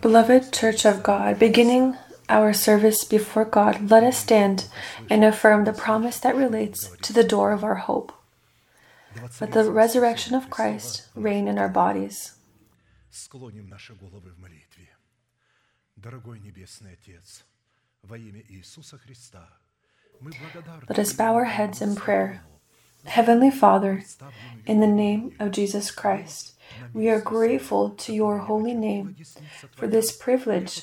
Beloved Church of God, beginning our service before God, let us stand and affirm the promise that relates to the door of our hope. Let the resurrection of Christ reign in our bodies. Let us bow our heads in prayer. Heavenly Father, in the name of Jesus Christ, we are grateful to your holy name for this privilege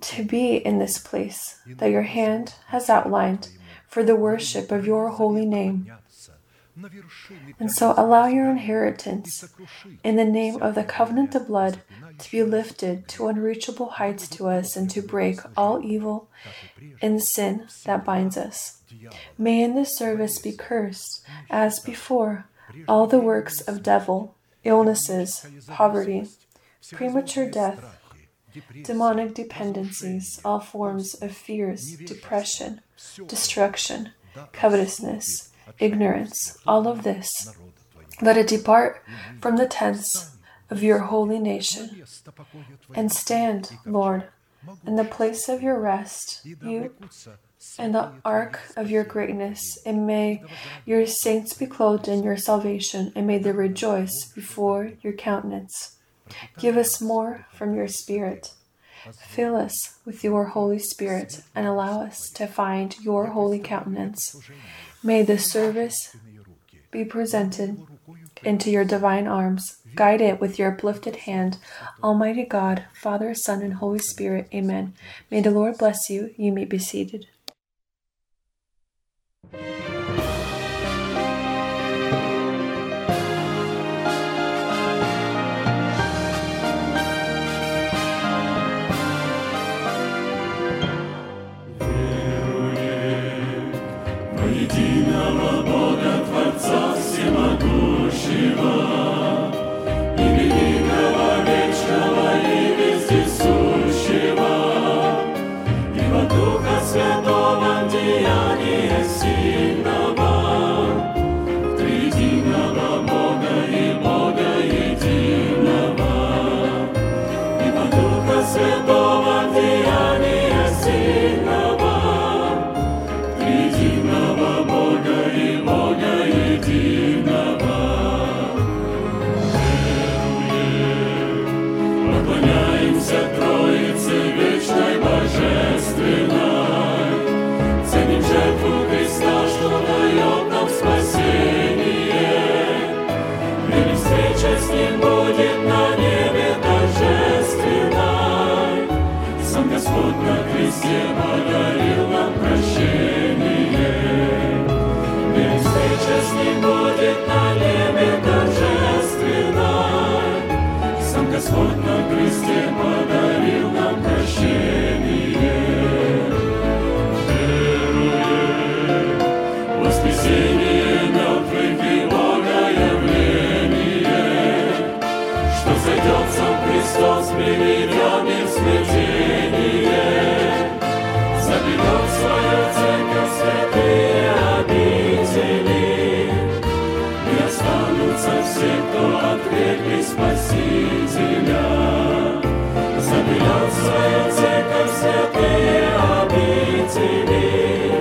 to be in this place that your hand has outlined for the worship of your holy name. And so allow your inheritance in the name of the covenant of blood to be lifted to unreachable heights to us and to break all evil and sin that binds us. May in this service be cursed, as before, all the works of devil, illnesses, poverty, premature death, demonic dependencies, all forms of fears, depression, destruction, covetousness, ignorance, all of this. Let it depart from the tents of your holy nation and stand, Lord, in the place of your rest, you and the ark of your greatness, and may your saints be clothed in your salvation, and may they rejoice before your countenance. Give us more from your Spirit. Fill us with your Holy Spirit, and allow us to find your holy countenance. May the service be presented into your divine arms. Guide it with your uplifted hand. Almighty God, Father, Son, and Holy Spirit. Amen. May the Lord bless you. You may be seated. Thank you. Обители,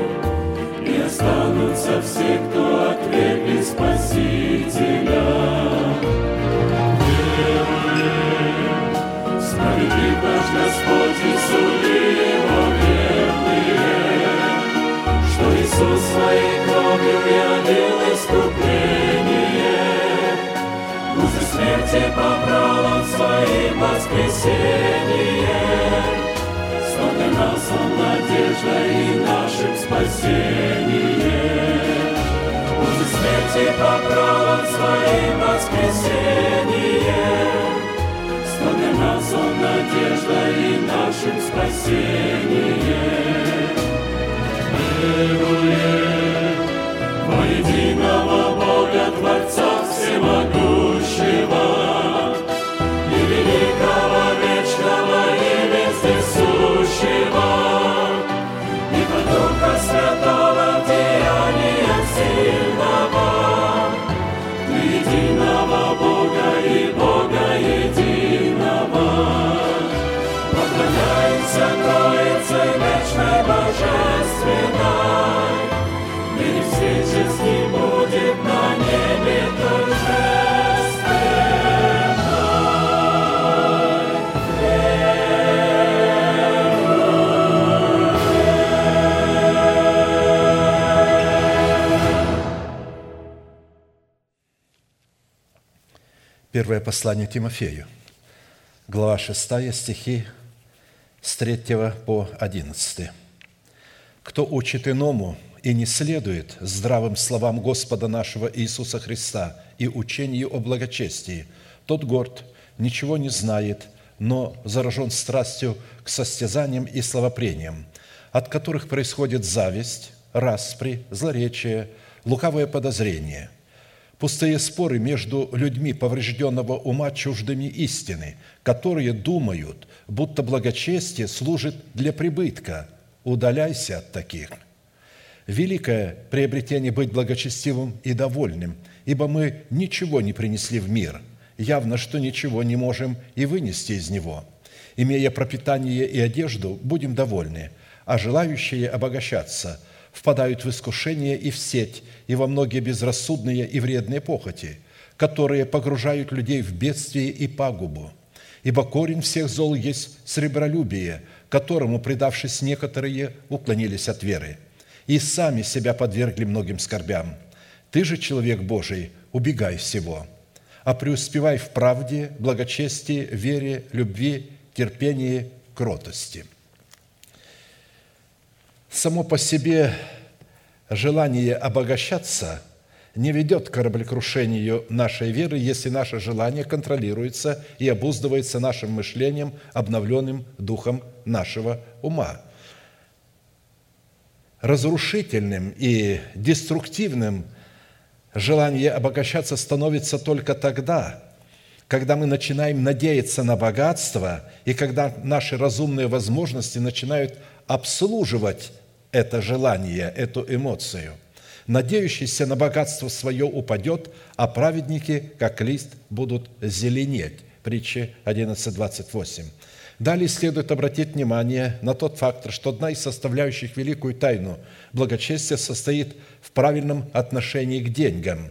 и останутся все, кто отвергли Спасителя. Справедлив наш Господь и его верные, что Иисус своей кровью явил искупление. Узы смерти побрал Он своим воскресением надежда и нашим спасение. Пусть смерти по правам своим воскресение. Стал для нас он надежда и нашим спасение. Веруем во единого Бога Творца Всемогущего, единого Бога и Бога единого. Поклоняемся Троице вечной божественной, Мир всеческий будет на небе тоже. Первое послание Тимофею, глава 6, стихи с 3 по 11. «Кто учит иному и не следует здравым словам Господа нашего Иисуса Христа и учению о благочестии, тот горд, ничего не знает, но заражен страстью к состязаниям и словопрениям, от которых происходит зависть, распри, злоречие, лукавое подозрение, пустые споры между людьми поврежденного ума чуждыми истины, которые думают, будто благочестие служит для прибытка. Удаляйся от таких. Великое приобретение быть благочестивым и довольным, ибо мы ничего не принесли в мир, явно, что ничего не можем и вынести из него. Имея пропитание и одежду, будем довольны, а желающие обогащаться – впадают в искушение и в сеть, и во многие безрассудные и вредные похоти, которые погружают людей в бедствие и пагубу. Ибо корень всех зол есть сребролюбие, которому, предавшись некоторые, уклонились от веры, и сами себя подвергли многим скорбям. Ты же, человек Божий, убегай всего, а преуспевай в правде, благочестии, вере, любви, терпении, кротости – само по себе желание обогащаться не ведет к кораблекрушению нашей веры, если наше желание контролируется и обуздывается нашим мышлением, обновленным духом нашего ума. Разрушительным и деструктивным желание обогащаться становится только тогда, когда мы начинаем надеяться на богатство и когда наши разумные возможности начинают обслуживать это желание, эту эмоцию. Надеющийся на богатство свое упадет, а праведники, как лист, будут зеленеть. Притча 11.28. Далее следует обратить внимание на тот фактор, что одна из составляющих великую тайну благочестия состоит в правильном отношении к деньгам.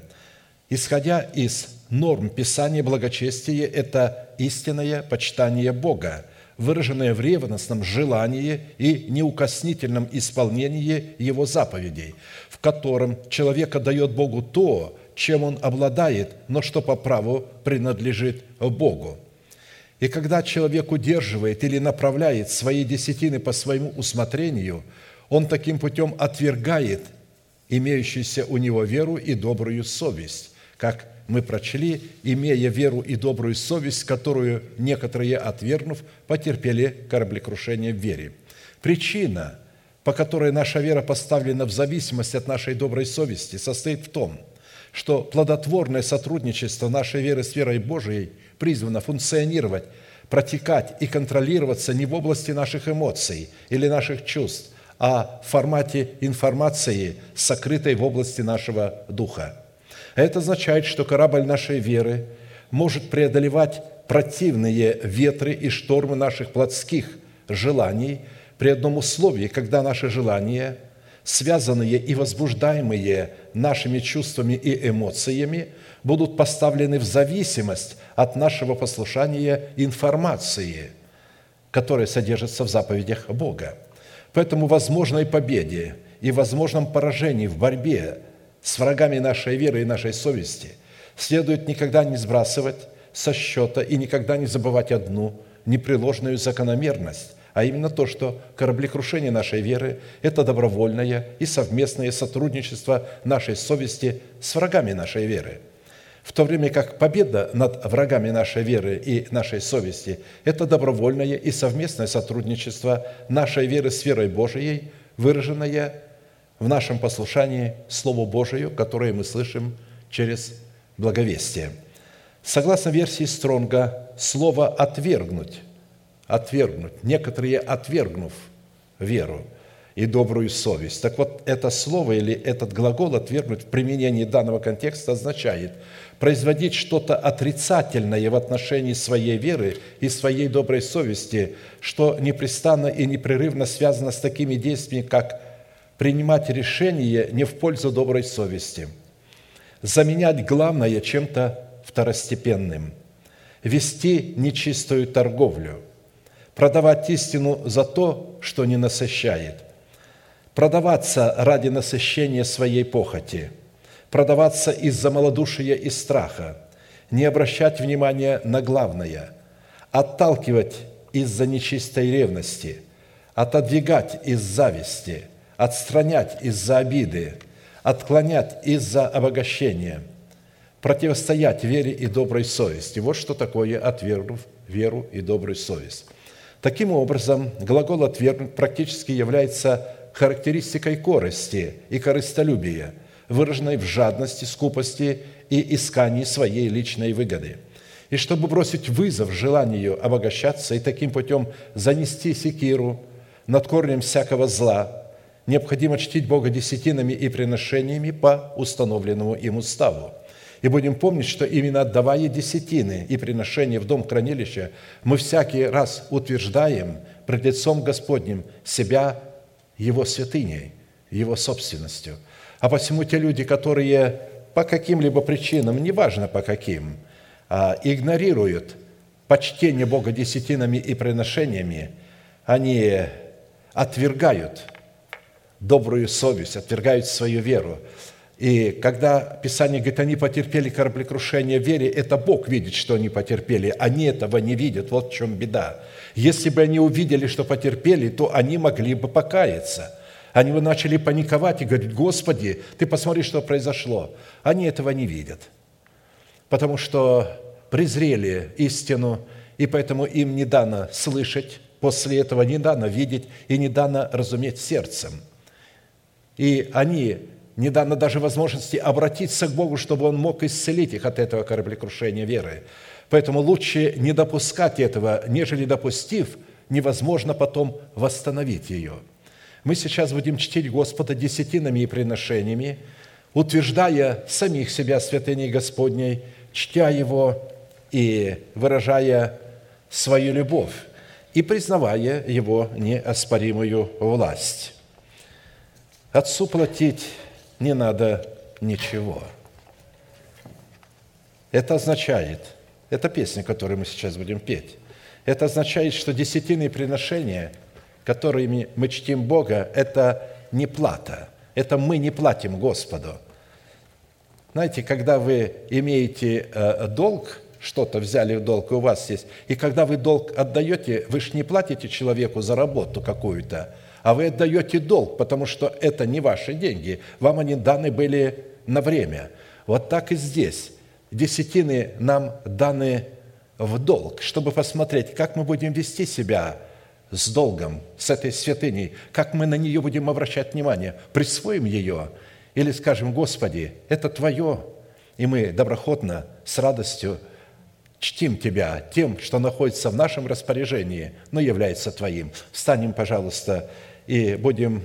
Исходя из норм Писания, благочестие – это истинное почитание Бога, выраженное в ревностном желании и неукоснительном исполнении Его заповедей, в котором человек отдает Богу то, чем он обладает, но что по праву принадлежит Богу. И когда человек удерживает или направляет свои десятины по своему усмотрению, он таким путем отвергает имеющуюся у него веру и добрую совесть, как мы прочли, имея веру и добрую совесть, которую некоторые, отвергнув, потерпели кораблекрушение в вере. Причина, по которой наша вера поставлена в зависимость от нашей доброй совести, состоит в том, что плодотворное сотрудничество нашей веры с верой Божией призвано функционировать, протекать и контролироваться не в области наших эмоций или наших чувств, а в формате информации, сокрытой в области нашего духа – это означает, что корабль нашей веры может преодолевать противные ветры и штормы наших плотских желаний при одном условии, когда наши желания, связанные и возбуждаемые нашими чувствами и эмоциями, будут поставлены в зависимость от нашего послушания информации, которая содержится в заповедях Бога. Поэтому возможной победе и возможном поражении в борьбе с врагами нашей веры и нашей совести, следует никогда не сбрасывать со счета и никогда не забывать одну непреложную закономерность, а именно то, что кораблекрушение нашей веры – это добровольное и совместное сотрудничество нашей совести с врагами нашей веры. В то время как победа над врагами нашей веры и нашей совести – это добровольное и совместное сотрудничество нашей веры с верой Божией, выраженное в нашем послушании Слову Божию, которое мы слышим через благовестие. Согласно версии Стронга, слово «отвергнуть», «отвергнуть», некоторые отвергнув веру и добрую совесть. Так вот, это слово или этот глагол «отвергнуть» в применении данного контекста означает производить что-то отрицательное в отношении своей веры и своей доброй совести, что непрестанно и непрерывно связано с такими действиями, как принимать решения не в пользу доброй совести, заменять главное чем-то второстепенным, вести нечистую торговлю, продавать истину за то, что не насыщает, продаваться ради насыщения своей похоти, продаваться из-за малодушия и страха, не обращать внимания на главное, отталкивать из-за нечистой ревности, отодвигать из зависти, отстранять из-за обиды, отклонять из-за обогащения, противостоять вере и доброй совести. Вот что такое отвергнув веру и добрую совесть. Таким образом, глагол «отвергнуть» практически является характеристикой корости и корыстолюбия, выраженной в жадности, скупости и искании своей личной выгоды. И чтобы бросить вызов желанию обогащаться и таким путем занести секиру над корнем всякого зла, необходимо чтить Бога десятинами и приношениями по установленному им уставу. И будем помнить, что именно отдавая десятины и приношения в дом хранилища, мы всякий раз утверждаем пред лицом Господним себя Его святыней, Его собственностью. А посему те люди, которые по каким-либо причинам, неважно по каким, а, игнорируют почтение Бога десятинами и приношениями, они отвергают добрую совесть, отвергают свою веру. И когда Писание говорит, они потерпели кораблекрушение в вере, это Бог видит, что они потерпели. Они этого не видят. Вот в чем беда. Если бы они увидели, что потерпели, то они могли бы покаяться. Они бы начали паниковать и говорить, Господи, ты посмотри, что произошло. Они этого не видят, потому что презрели истину, и поэтому им не дано слышать, после этого не дано видеть и не дано разуметь сердцем. И они не дано даже возможности обратиться к Богу, чтобы Он мог исцелить их от этого кораблекрушения веры. Поэтому лучше не допускать этого, нежели допустив, невозможно потом восстановить ее. Мы сейчас будем чтить Господа десятинами и приношениями, утверждая самих себя святыней Господней, чтя Его и выражая свою любовь и признавая Его неоспоримую власть. Отцу платить не надо ничего. Это означает, это песня, которую мы сейчас будем петь, это означает, что десятинные приношения, которыми мы чтим Бога, это не плата, это мы не платим Господу. Знаете, когда вы имеете э, долг, что-то взяли в долг, и у вас есть, и когда вы долг отдаете, вы же не платите человеку за работу какую-то, а вы отдаете долг, потому что это не ваши деньги, вам они даны были на время. Вот так и здесь. Десятины нам даны в долг, чтобы посмотреть, как мы будем вести себя с долгом, с этой святыней, как мы на нее будем обращать внимание, присвоим ее или скажем, Господи, это Твое, и мы доброходно, с радостью чтим Тебя тем, что находится в нашем распоряжении, но является Твоим. Встанем, пожалуйста, и будем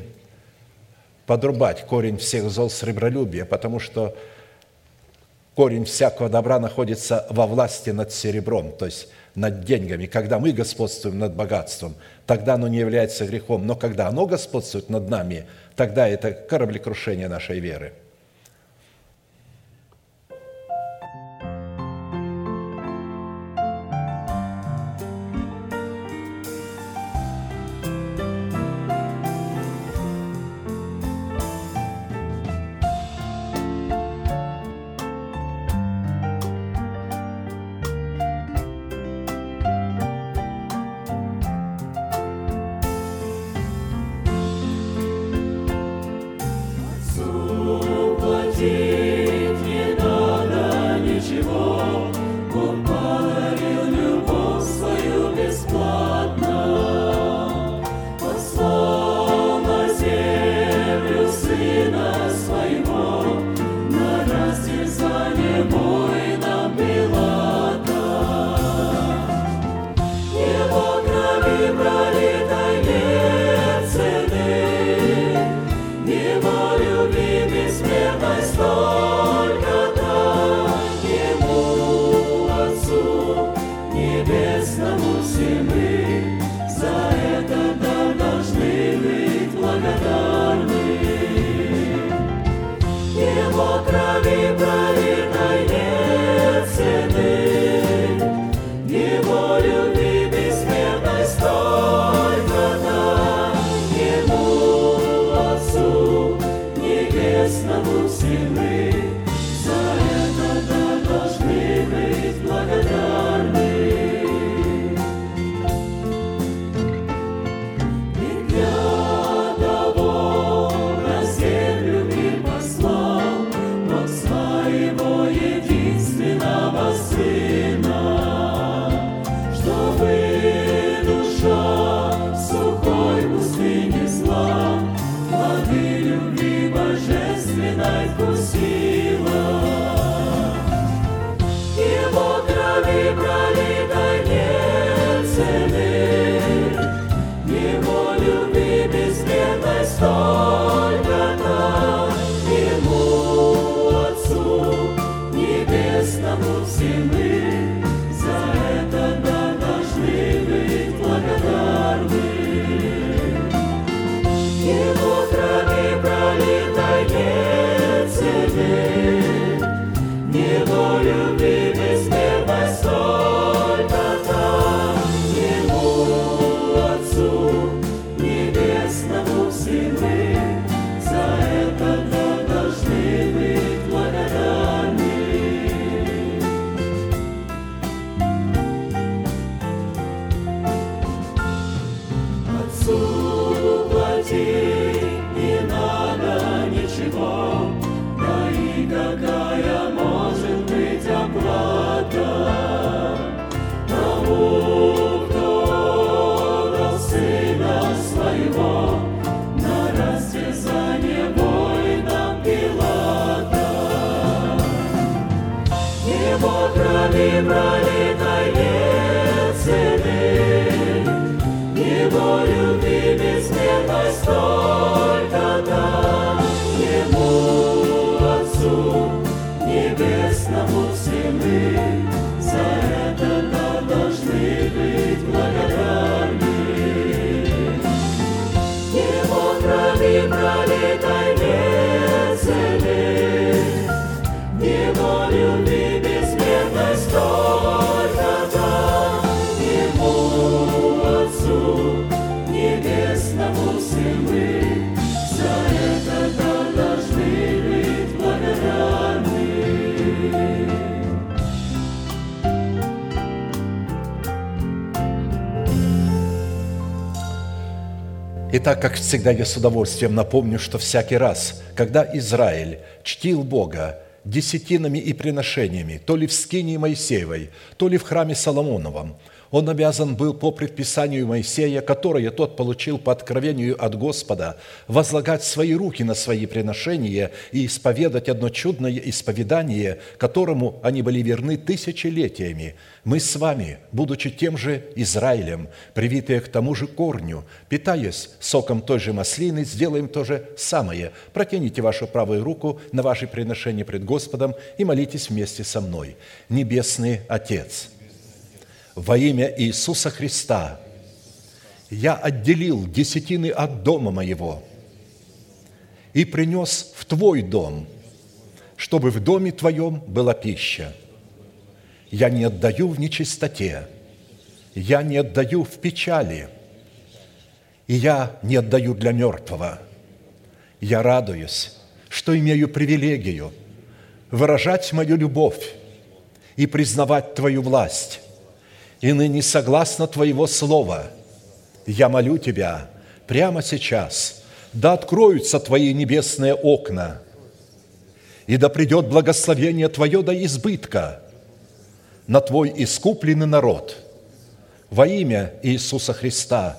подрубать корень всех зол сребролюбия, потому что корень всякого добра находится во власти над серебром, то есть над деньгами. Когда мы господствуем над богатством, тогда оно не является грехом. Но когда оно господствует над нами, тогда это кораблекрушение нашей веры – Итак, как всегда, я с удовольствием напомню, что всякий раз, когда Израиль чтил Бога десятинами и приношениями, то ли в скинии Моисеевой, то ли в храме Соломоновом – он обязан был по предписанию Моисея, которое тот получил по откровению от Господа, возлагать свои руки на свои приношения и исповедать одно чудное исповедание, которому они были верны тысячелетиями. Мы с вами, будучи тем же Израилем, привитые к тому же корню, питаясь соком той же маслины, сделаем то же самое. Протяните вашу правую руку на ваши приношения пред Господом и молитесь вместе со мной. Небесный Отец – во имя Иисуса Христа я отделил десятины от дома моего и принес в Твой дом, чтобы в доме Твоем была пища. Я не отдаю в нечистоте, я не отдаю в печали, и я не отдаю для мертвого. Я радуюсь, что имею привилегию выражать мою любовь и признавать Твою власть и ныне согласно Твоего Слова, я молю Тебя прямо сейчас, да откроются Твои небесные окна, и да придет благословение Твое до избытка на Твой искупленный народ. Во имя Иисуса Христа.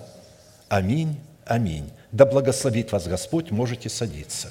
Аминь, аминь. Да благословит вас Господь, можете садиться.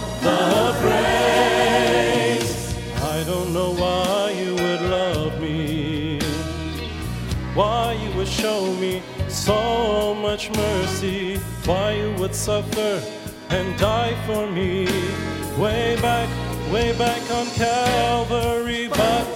mighty, on Calvary, shield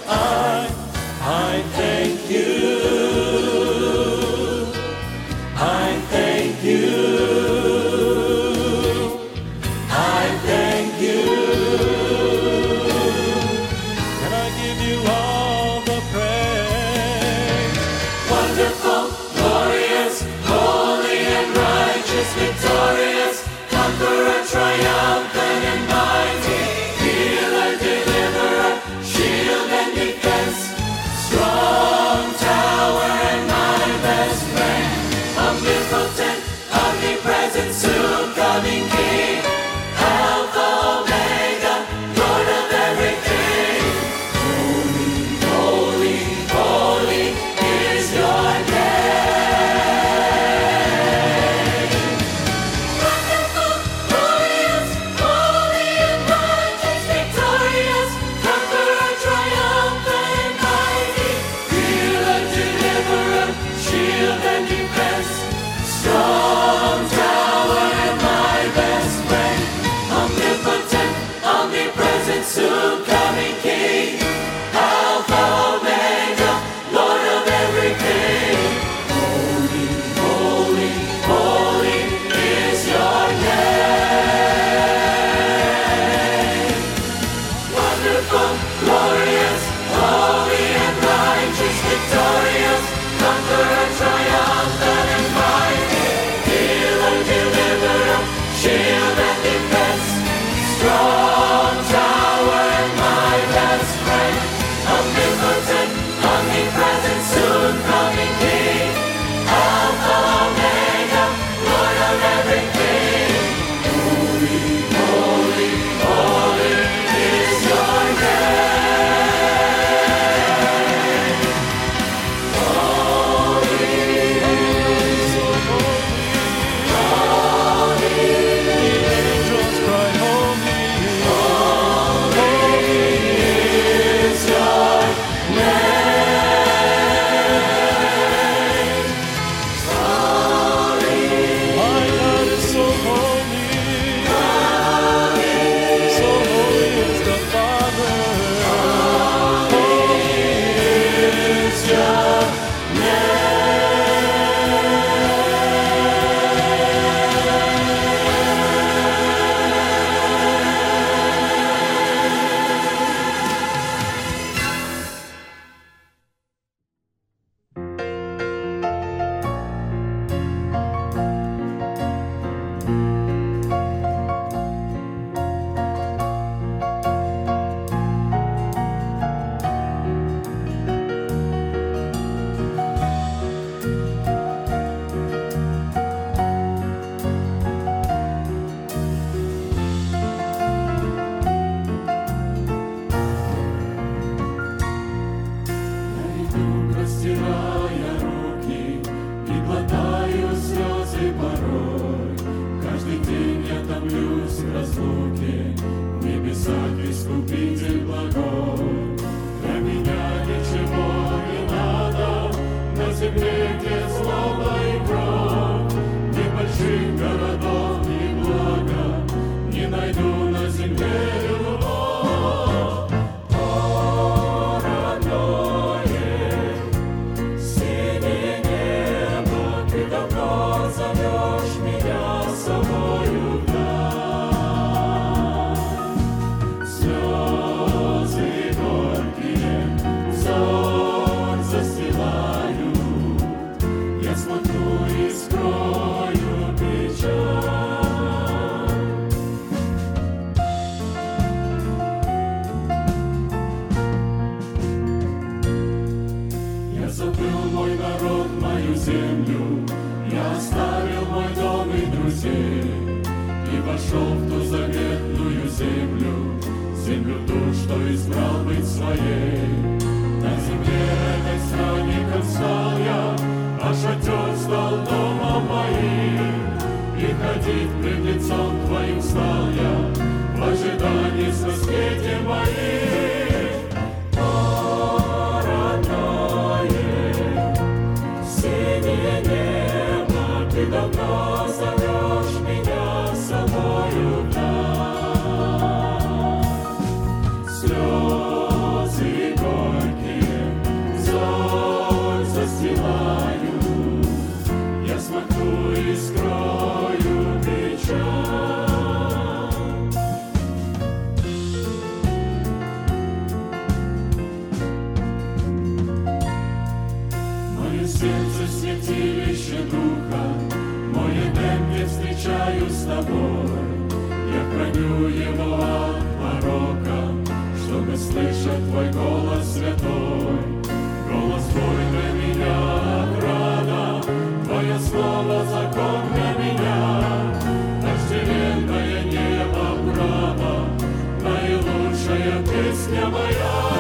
песня моя.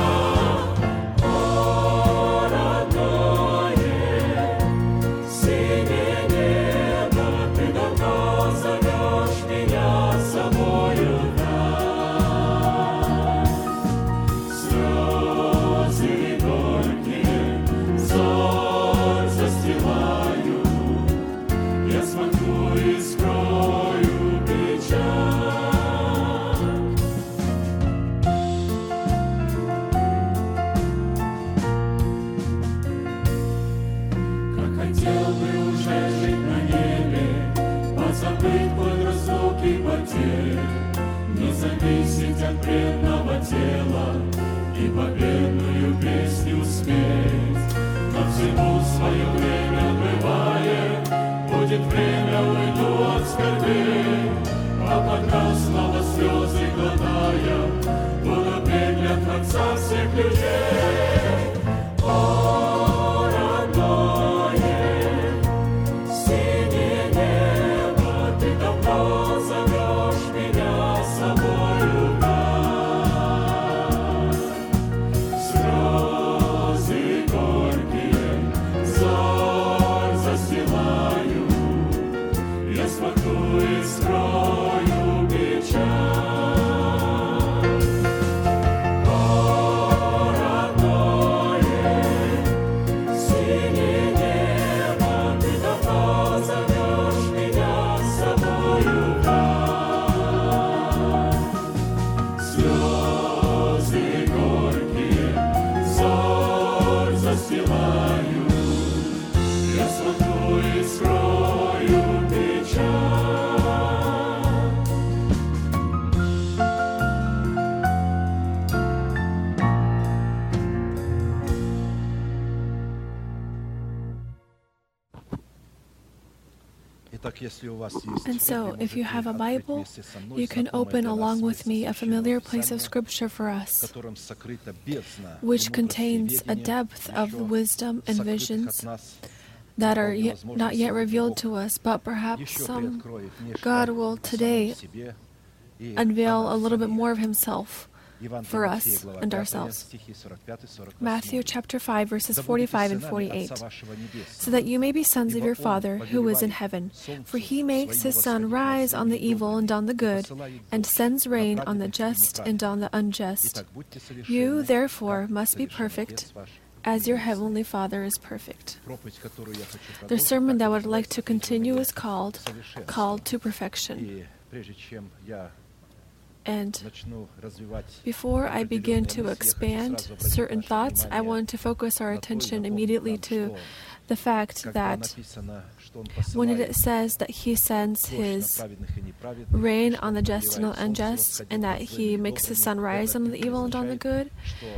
And so, if you have a Bible, you can open along with me a familiar place of Scripture for us, which contains a depth of wisdom and visions that are yet, not yet revealed to us, but perhaps some God will today unveil a little bit more of Himself for us and ourselves. Matthew chapter 5 verses 45 and 48. So that you may be sons of your Father who is in heaven, for he makes his sun rise on the evil and on the good, and sends rain on the just and on the unjust. You therefore must be perfect as your Heavenly Father is perfect. The sermon that I would like to continue is called Called to Perfection. And before I begin to expand certain thoughts, I want to focus our attention immediately to the fact that when it says that he sends his rain on the just and the unjust, and that he makes his sun rise on the evil and on the good,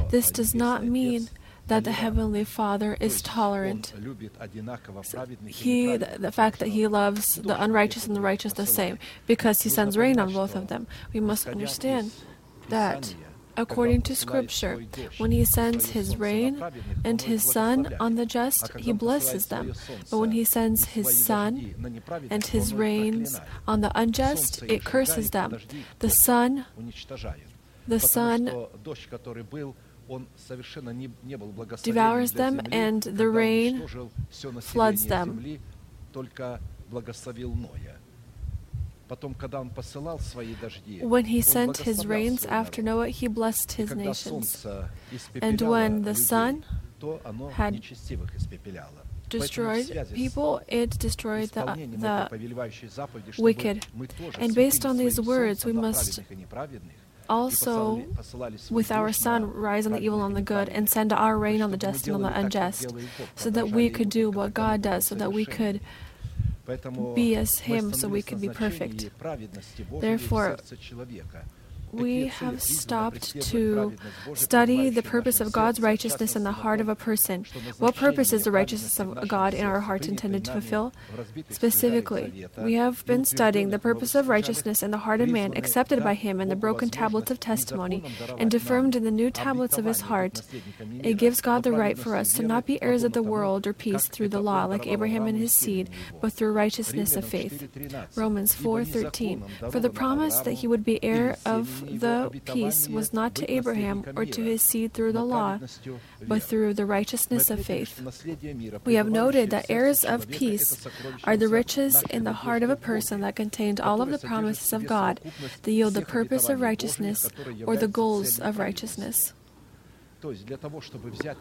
this does not mean that the Heavenly Father is tolerant. He, the, the fact that He loves the unrighteous and the righteous the same, because He sends rain on both of them. We must understand that according to Scripture. When He sends His rain and His sun on the just, He blesses them. But when He sends His sun and His rains on the unjust, it curses them. The sun, the sun devours them, and the rain floods them. When he sent his rains after Noah, he blessed his nations. And when the sun had destroyed people, it destroyed the, the wicked. And based on these words, we must also with our sun rise on the evil and the good, and send our rain on the just and on the unjust, so that we could do what God does, so that we could be as Him, so we could be perfect. Therefore, we have stopped to study the purpose of God's righteousness in the heart of a person. What purpose is the righteousness of God in our heart intended to fulfill? Specifically, we have been studying the purpose of righteousness in the heart of man accepted by him in the broken tablets of testimony and affirmed in the new tablets of his heart. It gives God the right for us to not be heirs of the world or peace through the law like Abraham and his seed, but through righteousness of faith. Romans 4:13 For the promise that he would be heir of the peace was not to Abraham or to his seed through the law, but through the righteousness of faith. We have noted that heirs of peace are the riches in the heart of a person that contained all of the promises of God, that yield the purpose of righteousness or the goals of righteousness.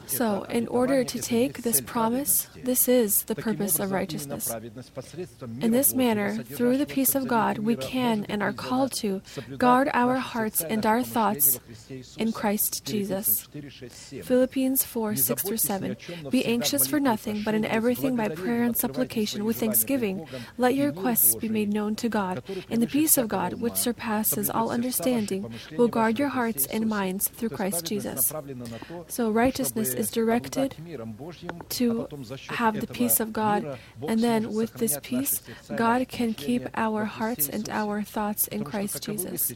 So, in order to take this promise, this is the purpose of righteousness. In this manner, through the peace of God, we can and are called to guard our hearts and our thoughts in Christ Jesus. Philippians 4 6 through 7. Be anxious for nothing, but in everything by prayer and supplication with thanksgiving, let your requests be made known to God, and the peace of God, which surpasses all understanding, will guard your hearts and minds through Christ Jesus. So righteousness is directed to have the peace of God. And then with this peace, God can keep our hearts and our thoughts in Christ Jesus.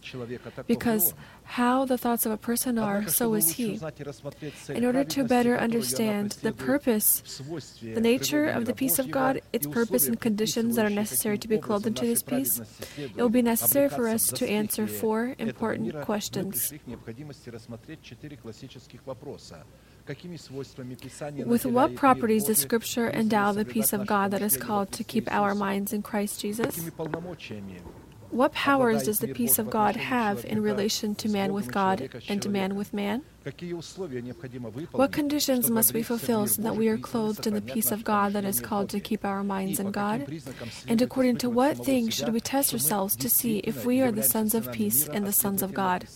Because how the thoughts of a person are, so is he. In order to better understand the purpose, the nature of the peace of God, its purpose and conditions that are necessary to be clothed into this peace, it will be necessary for us to answer four important questions. With what properties does Scripture endow the peace of God that is called to keep our minds in Christ Jesus? What powers does the peace of God have in relation to man with God and to man with man? What conditions must we fulfill so that we are clothed in the peace of God that is called to keep our minds in God? And according to what things should we test ourselves to see if we are the sons of peace and the sons of God?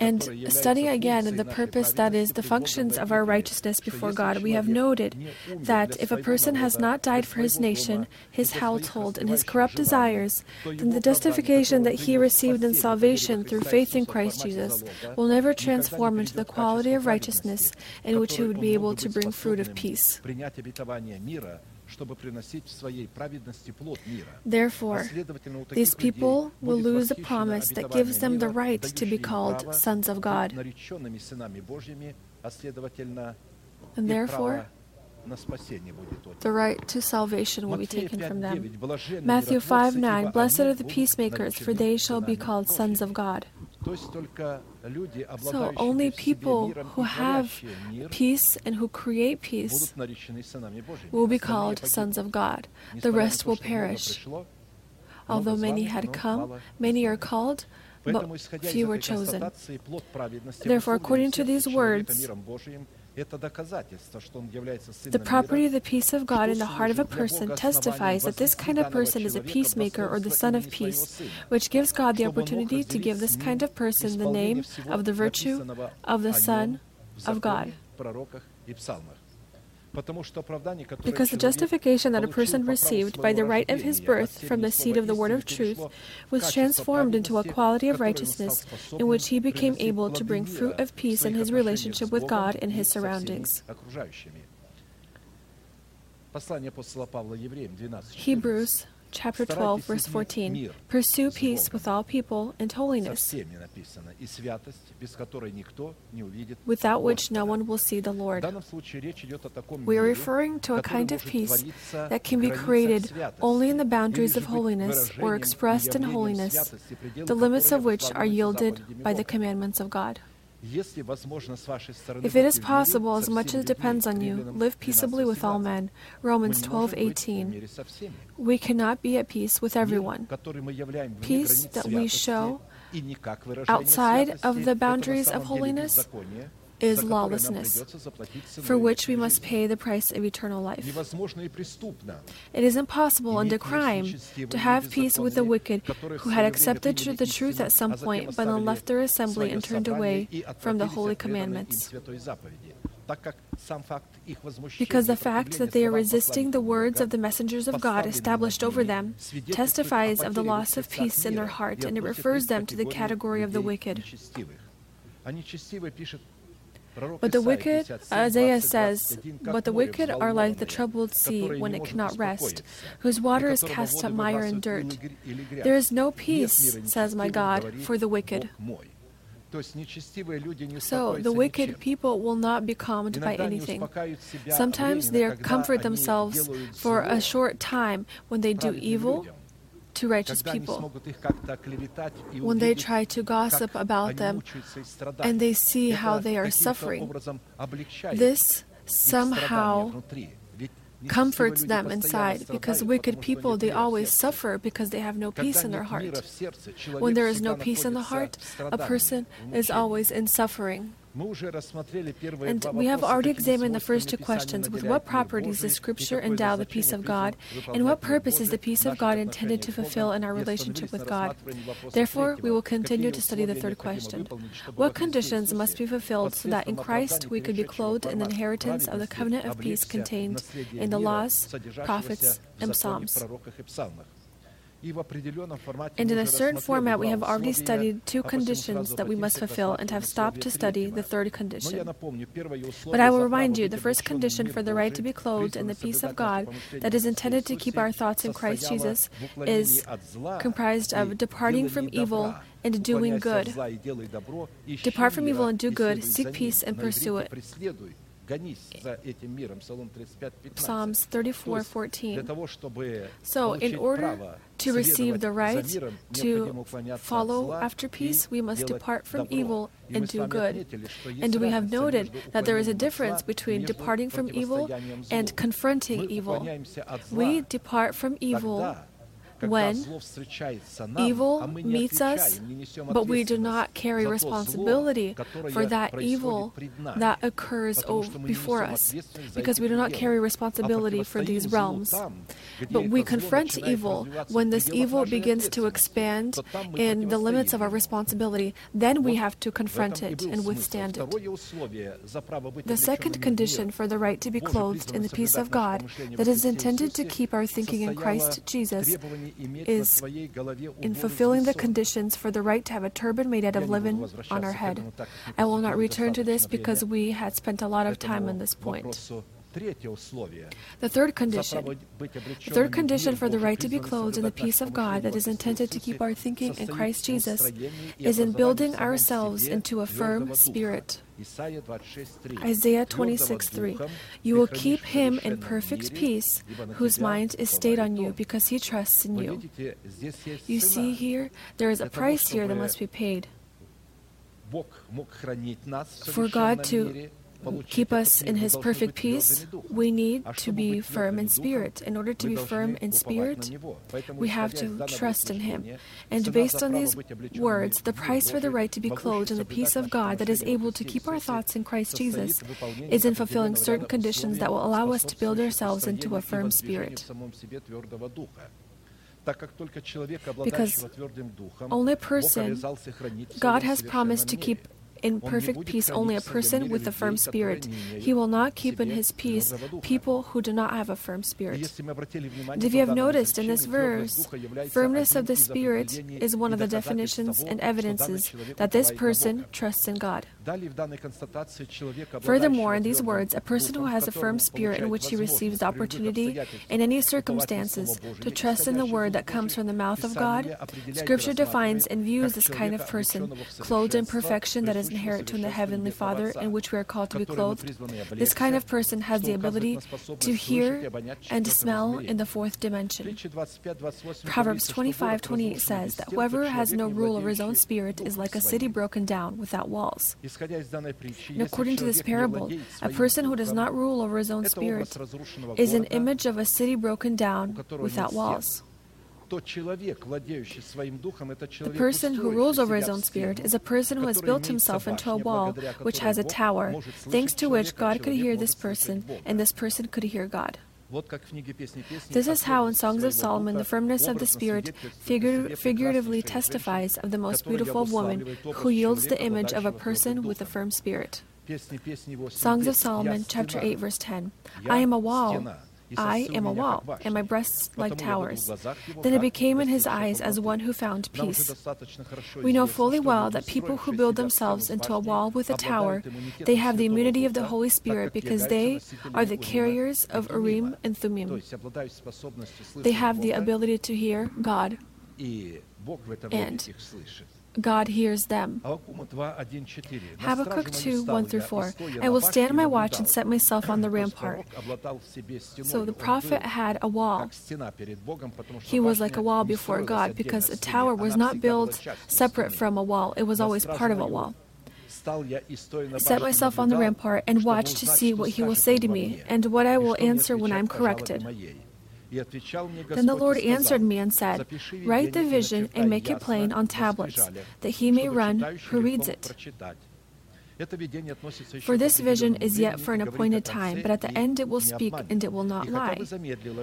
And studying again the purpose that is the functions of our righteousness before God, we have noted that if a person has not died for his nation, his household, and his corrupt desires, then the justification that he received in salvation through faith in Christ Jesus will never transform into the quality of righteousness in which he would be able to bring fruit of peace. Therefore, these people will lose the promise that gives them the right to be called sons of God. And therefore, the right to salvation will be taken from them. Matthew 5 9 Blessed are the peacemakers, for they shall be called sons of God. So only people who have peace and who create peace will be called sons of God. The rest will perish. Although many had come, many are called, but few were chosen. Therefore, according to these words, the property of the peace of God in the heart of a person testifies that this kind of person is a peacemaker or the son of peace, which gives God the opportunity to give this kind of person the name of the virtue of the Son of God. Because the justification that a person received by the right of his birth from the seed of the word of truth was transformed into a quality of righteousness in which he became able to bring fruit of peace in his relationship with God and his surroundings. Hebrews chapter 12, verse 14. Pursue peace with all people and holiness, without which no one will see the Lord. We are referring to a kind of peace that can be created only in the boundaries of holiness or expressed in holiness, the limits of which are yielded by the commandments of God. If it is possible, as much as it depends on you, live peaceably with all men. Romans 12:18. We cannot be at peace with everyone. Peace that we show outside of the boundaries of holiness is lawlessness, for which we must pay the price of eternal life. It is impossible and a crime to have peace with the wicked who had accepted the truth at some point but then left their assembly and turned away from the holy commandments. Because the fact that they are resisting the words of the messengers of God established over them testifies of the loss of peace in their heart, and it refers them to the category of the wicked. But the wicked, Isaiah says, but the wicked are like the troubled sea when it cannot rest, whose water is cast to mire and dirt. There is no peace, says my God, for the wicked. So the wicked people will not be calmed by anything. Sometimes they comfort themselves for a short time when they do evil to righteous people. When they try to gossip about them and they see how they are suffering, this somehow comforts them inside because wicked people they always suffer because they have no peace in their heart. when there is no peace in the heart a person is always in suffering and we have already examined the first two questions. With what properties does Scripture endow the peace of God, and what purpose is the peace of God intended to fulfill in our relationship with God. Therefore, we will continue to study the third question. What conditions must be fulfilled so that in Christ we could be clothed in the inheritance of the covenant of peace contained in the laws, prophets, and psalms? And in a certain format, we have already studied two conditions that we must fulfill and have stopped to study the third condition. But I will remind you the first condition for the right to be clothed in the peace of God that is intended to keep our thoughts in Christ Jesus is comprised of departing from evil and doing good. Depart from evil and do good, seek peace and pursue it. Psalms 34:14. So, in order to receive the right to follow after peace, we must depart from evil and do good. And we have noted that there is a difference between departing from evil and confronting evil. We depart from evil when evil meets us, but we do not carry responsibility for that evil that occurs before us, because we do not carry responsibility for these realms. But we confront evil when this evil begins to expand in the limits of our responsibility. Then we have to confront it and withstand it. The second condition for the right to be clothed in the peace of God that is intended to keep our thinking in Christ Jesus is in fulfilling the conditions for the right to have a turban made out of linen on our head. I will not return to this because we had spent a lot of time on this point. The third condition. The third condition for the right to be clothed in the peace of God that is intended to keep our thinking in Christ Jesus is in building ourselves into a firm spirit. Isaiah 26 3. You will keep him in perfect peace, whose mind is stayed on you, because he trusts in you. You see here, there is a price here that must be paid. For God to keep us in His perfect peace, we need to be firm in spirit. In order to be firm in spirit, we have to trust in Him. And based on these words, the price for the right to be clothed in the peace of God that is able to keep our thoughts in Christ Jesus is in fulfilling certain conditions that will allow us to build ourselves into a firm spirit. Because only a person God has promised to keep in perfect peace only a person with a firm spirit. He will not keep in his peace people who do not have a firm spirit. And if you have noticed in this verse, firmness of the spirit is one of the definitions and evidences that this person trusts in God. Furthermore, in these words, a person who has a firm spirit in which he receives the opportunity in any circumstances to trust in the word that comes from the mouth of God, Scripture defines and views this kind of person, clothed in perfection that is inherent to the Heavenly Father, in which we are called to be clothed. This kind of person has the ability to hear and smell in the fourth dimension. Proverbs 25 28 says that whoever has no rule over his own spirit is like a city broken down without walls. And according to this parable, a person who does not rule over his own spirit is an image of a city broken down without walls. The person who rules over his own spirit is a person who has built himself into a wall which has a tower, thanks to which God could hear this person, and this person could hear God. This is how in Songs of Solomon the firmness of the Spirit figur- figuratively testifies of the most beautiful woman who yields the image of a person with a firm spirit. Songs of Solomon, chapter 8, verse 10. I am a wall. I am a wall, and my breasts like towers. Then it became in his eyes as one who found peace. We know fully well that people who build themselves into a wall with a tower, they have the immunity of the Holy Spirit because they are the carriers of Urim and Thummim. They have the ability to hear God, and God hears them. Habakkuk 2 1 through 4. I will stand my watch and set myself on the rampart. So the prophet had a wall. He was like a wall before God because a tower was not built separate from a wall, it was always part of a wall. Set myself on the rampart and watch to see what he will say to me and what I will answer when I am corrected. Then the Lord answered me and said, Write the vision and make it plain on tablets, that he may run who reads it. For this vision is yet for an appointed time, but at the end it will speak and it will not lie.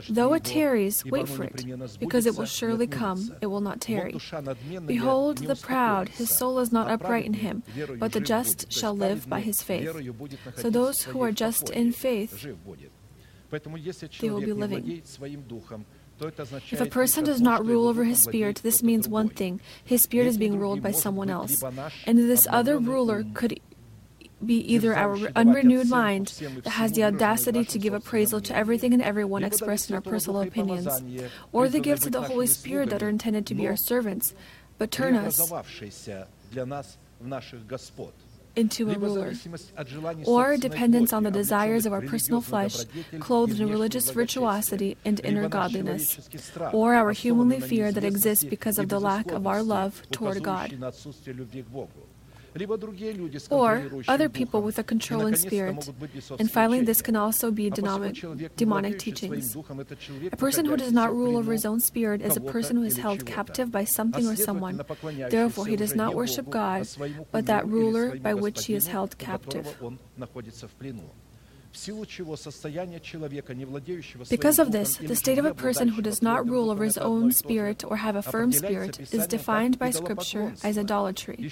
Though it tarries, wait for it, because it will surely come, it will not tarry. Behold, the proud, his soul is not upright in him, but the just shall live by his faith. So those who are just in faith, they will be living. If a person does not rule over his spirit, this means one thing. His spirit is being ruled by someone else. And this other ruler could be either our unrenewed mind that has the audacity to give appraisal to everything and everyone expressed in our personal opinions, or the gifts of the Holy Spirit that are intended to be our servants, but turn us into a ruler, or dependence on the desires of our personal flesh, clothed in religious virtuosity and inner godliness, or our humanly fear that exists because of the lack of our love toward God or other people with a controlling spirit. And finally, this can also be demonic, demonic teachings. A person who does not rule over his own spirit is a person who is held captive by something or someone. Therefore, he does not worship God, but that ruler by which he is held captive. Because of this, the state of a person who does not rule over his own spirit or have a firm spirit is defined by Scripture as idolatry.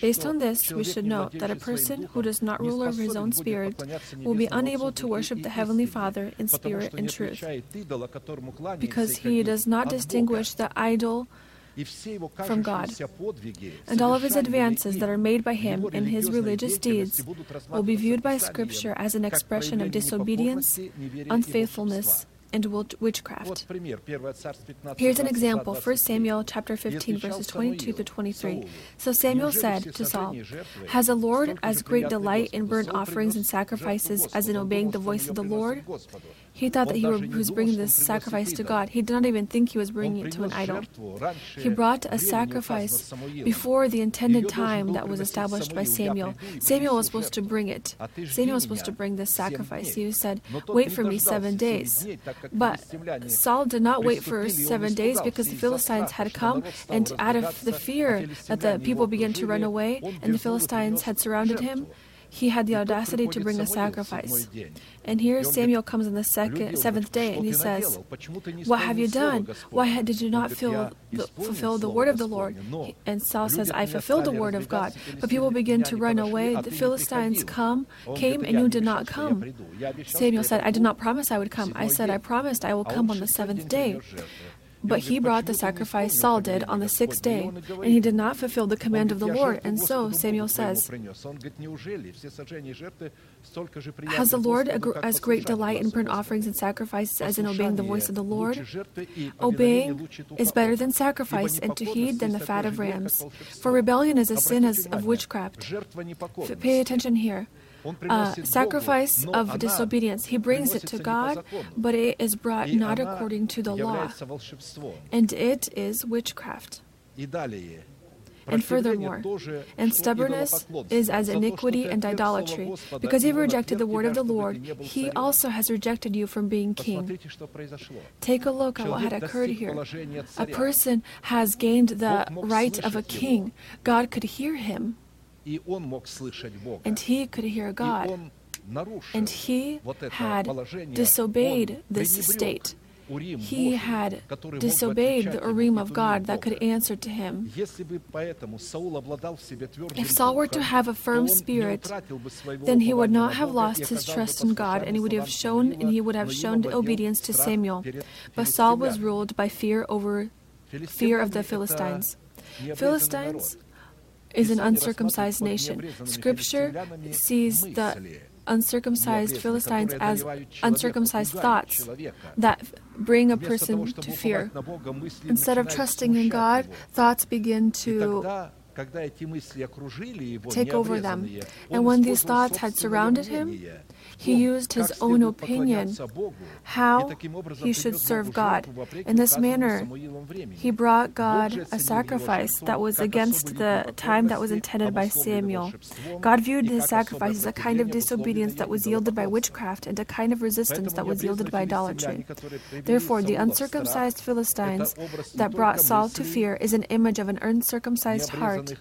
Based on this, we should note that a person who does not rule over his own spirit will be unable to worship the Heavenly Father in spirit and truth, because he does not distinguish the idol from God, and all of his advances that are made by him in his religious deeds will be viewed by Scripture as an expression of disobedience, unfaithfulness, and witchcraft. Here's an example, 1 Samuel chapter 15 verses 22 to 23. So Samuel said to Saul, "Has the Lord as great delight in burnt offerings and sacrifices as in obeying the voice of the Lord? He thought that he was bringing this sacrifice to God. He did not even think he was bringing it to an idol. He brought a sacrifice before the intended time that was established by Samuel. Samuel was supposed to bring it. Samuel was supposed to bring this sacrifice. He said, Wait for me seven days. But Saul did not wait for seven days because the Philistines had come, and out of the fear that the people began to run away and the Philistines had surrounded him, he had the audacity to bring a sacrifice. And here Samuel comes on the second, seventh day and he says, What have you done? Why did you not fulfill the word of the Lord? And Saul says, I fulfilled the word of God. But people begin to run away. The Philistines come, came, and you did not come. Samuel said, I did not promise I would come. I said, I promised I will come on the seventh day. But he brought the sacrifice Saul did on the sixth day, and he did not fulfill the command of the Lord. And so Samuel says, Has the Lord as great delight in burnt offerings and sacrifices as in obeying the voice of the Lord? Obeying is better than sacrifice, and to heed than the fat of rams. For rebellion is a sin as of witchcraft. Pay attention here sacrifice of disobedience. He brings it to God, but it is brought not according to the law, and it is witchcraft. And furthermore, and stubbornness is as iniquity and idolatry. Because he rejected the word of the Lord, he also has rejected you from being king. Take a look at what had occurred here. A person has gained the right of a king, God could hear him. And he could hear God. And he had disobeyed this state. He had disobeyed the Urim of God that could answer to him. If Saul were to have a firm spirit, then he would not have lost his trust in God, and he would have shown and he would have shown obedience to Samuel. But Saul was ruled by fear over fear of the Philistines. Philistines is an uncircumcised nation. Scripture sees the uncircumcised Philistines as uncircumcised thoughts that bring a person to fear. Instead of trusting in God, thoughts begin to take over them. And when these thoughts had surrounded him, he used his own opinion how he should serve God. In this manner, he brought God a sacrifice that was against the time that was intended by Samuel. God viewed his sacrifice as a kind of disobedience that was yielded by witchcraft and a kind of resistance that was yielded by idolatry. Therefore, the uncircumcised Philistines that brought Saul to fear is an image of an uncircumcised heart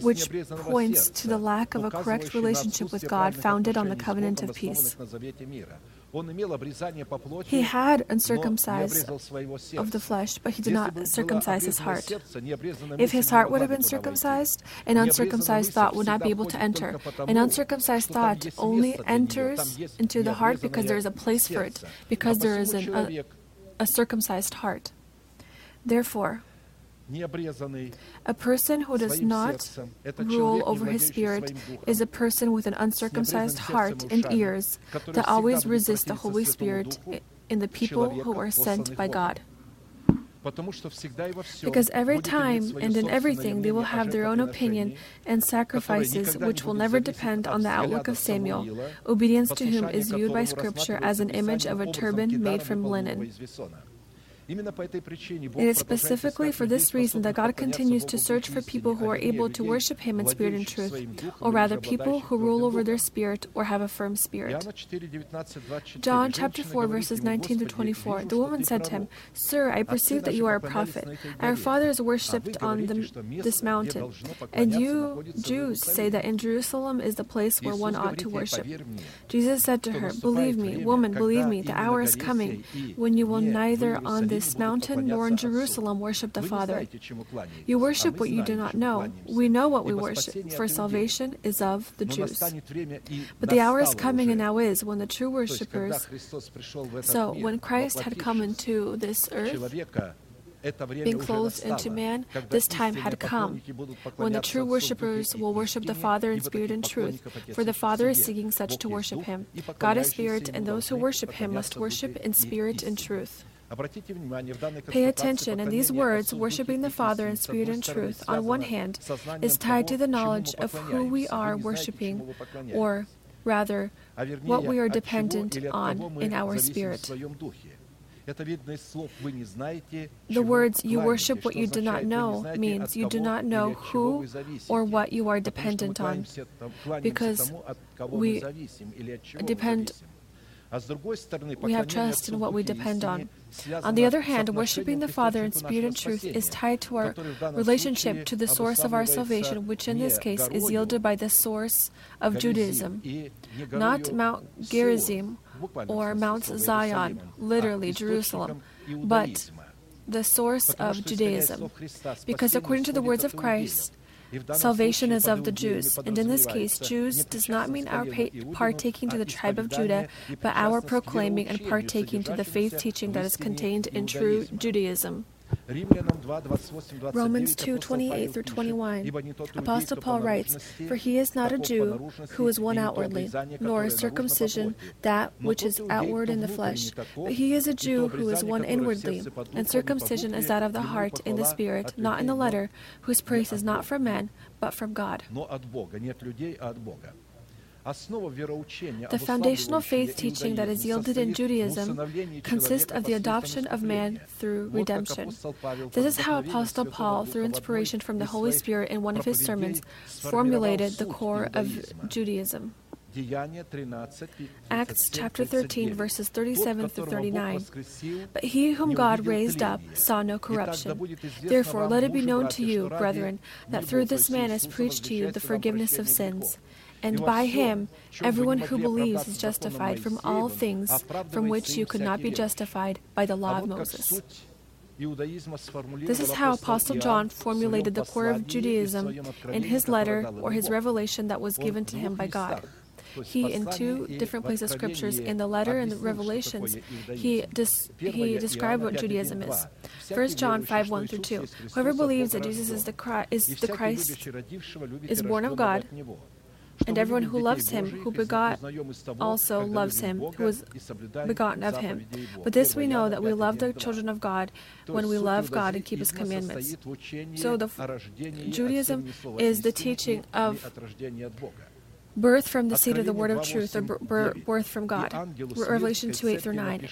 which points to the lack of a correct relationship with God founded on the covenant of peace. He had uncircumcised of the flesh, but he did not circumcise his heart. If his heart would have been circumcised, an uncircumcised thought would not be able to enter. An uncircumcised thought only enters into the heart because there is a place for it, because there is an, a, a circumcised heart. Therefore, a person who does not rule over his spirit is a person with an uncircumcised heart and ears that always resist the Holy Spirit in the people who are sent by God. Because every time and in everything they will have their own opinion and sacrifices which will never depend on the outlook of Samuel, obedience to whom is viewed by Scripture as an image of a turban made from linen. It is specifically for this reason that God continues to search for people who are able to worship Him in spirit and truth, or rather, people who rule over their spirit or have a firm spirit. John chapter 4, verses 19 to 24. The woman said to him, Sir, I perceive that you are a prophet. Our fathers worshipped on the, this mountain, and you Jews say that in Jerusalem is the place where one ought to worship. Jesus said to her, Believe me, woman, believe me, the hour is coming when you will neither on the this mountain nor in Jerusalem worship the Father. You worship what you do not know. We know what we worship, for salvation is of the Jews. But the hour is coming and now is when the true worshippers. So, when Christ had come into this earth, being clothed into man, this time had come, when the true worshippers will worship the Father in spirit and truth, for the Father is seeking such to worship him. God is spirit, and those who worship him must worship in spirit and truth. Pay attention, and these words, worshiping the Father in spirit and truth, on one hand, is tied to the knowledge of who we are worshiping, or rather, what we are dependent on in our spirit. The words you worship what you do not know means you do not know who or what you are dependent on, because we depend. We have trust in what we depend on. On the other hand, worshiping the Father in spirit and truth is tied to our relationship to the source of our salvation, which in this case is yielded by the source of Judaism, not Mount Gerizim or Mount Zion, literally Jerusalem, but the source of Judaism. Because according to the words of Christ, Salvation is of the Jews, and in this case, Jews does not mean our partaking to the tribe of Judah, but our proclaiming and partaking to the faith teaching that is contained in true Judaism. Romans 2 28 through 21. Apostle Paul writes, For he is not a Jew who is one outwardly, nor is circumcision that which is outward in the flesh, but he is a Jew who is one inwardly, and circumcision is that of the heart in the spirit, not in the letter, whose praise is not from men, but from God. The foundational faith teaching that is yielded in Judaism consists of the adoption of man through redemption. This is how Apostle Paul, through inspiration from the Holy Spirit in one of his sermons, formulated the core of Judaism. Acts chapter 13, verses 37 through 39. But he whom God raised up saw no corruption. Therefore, let it be known to you, brethren, that through this man is preached to you the forgiveness of sins. And by him, everyone who believes is justified from all things from which you could not be justified by the law of Moses. This is how Apostle John formulated the core of Judaism in his letter or his revelation that was given to him by God. He, in two different places of scriptures, in the letter and the revelations, he, he described what Judaism is. 1 John 5 1 through 2. Whoever believes that Jesus is the, Christ, is the Christ is born of God. And everyone who loves him, who begot, also loves him, who was begotten of him. But this we know that we love the children of God when we love God and keep his commandments. So the Judaism is the teaching of birth from the seed of the word of truth, or birth from God. Revelation 2 8 through 9.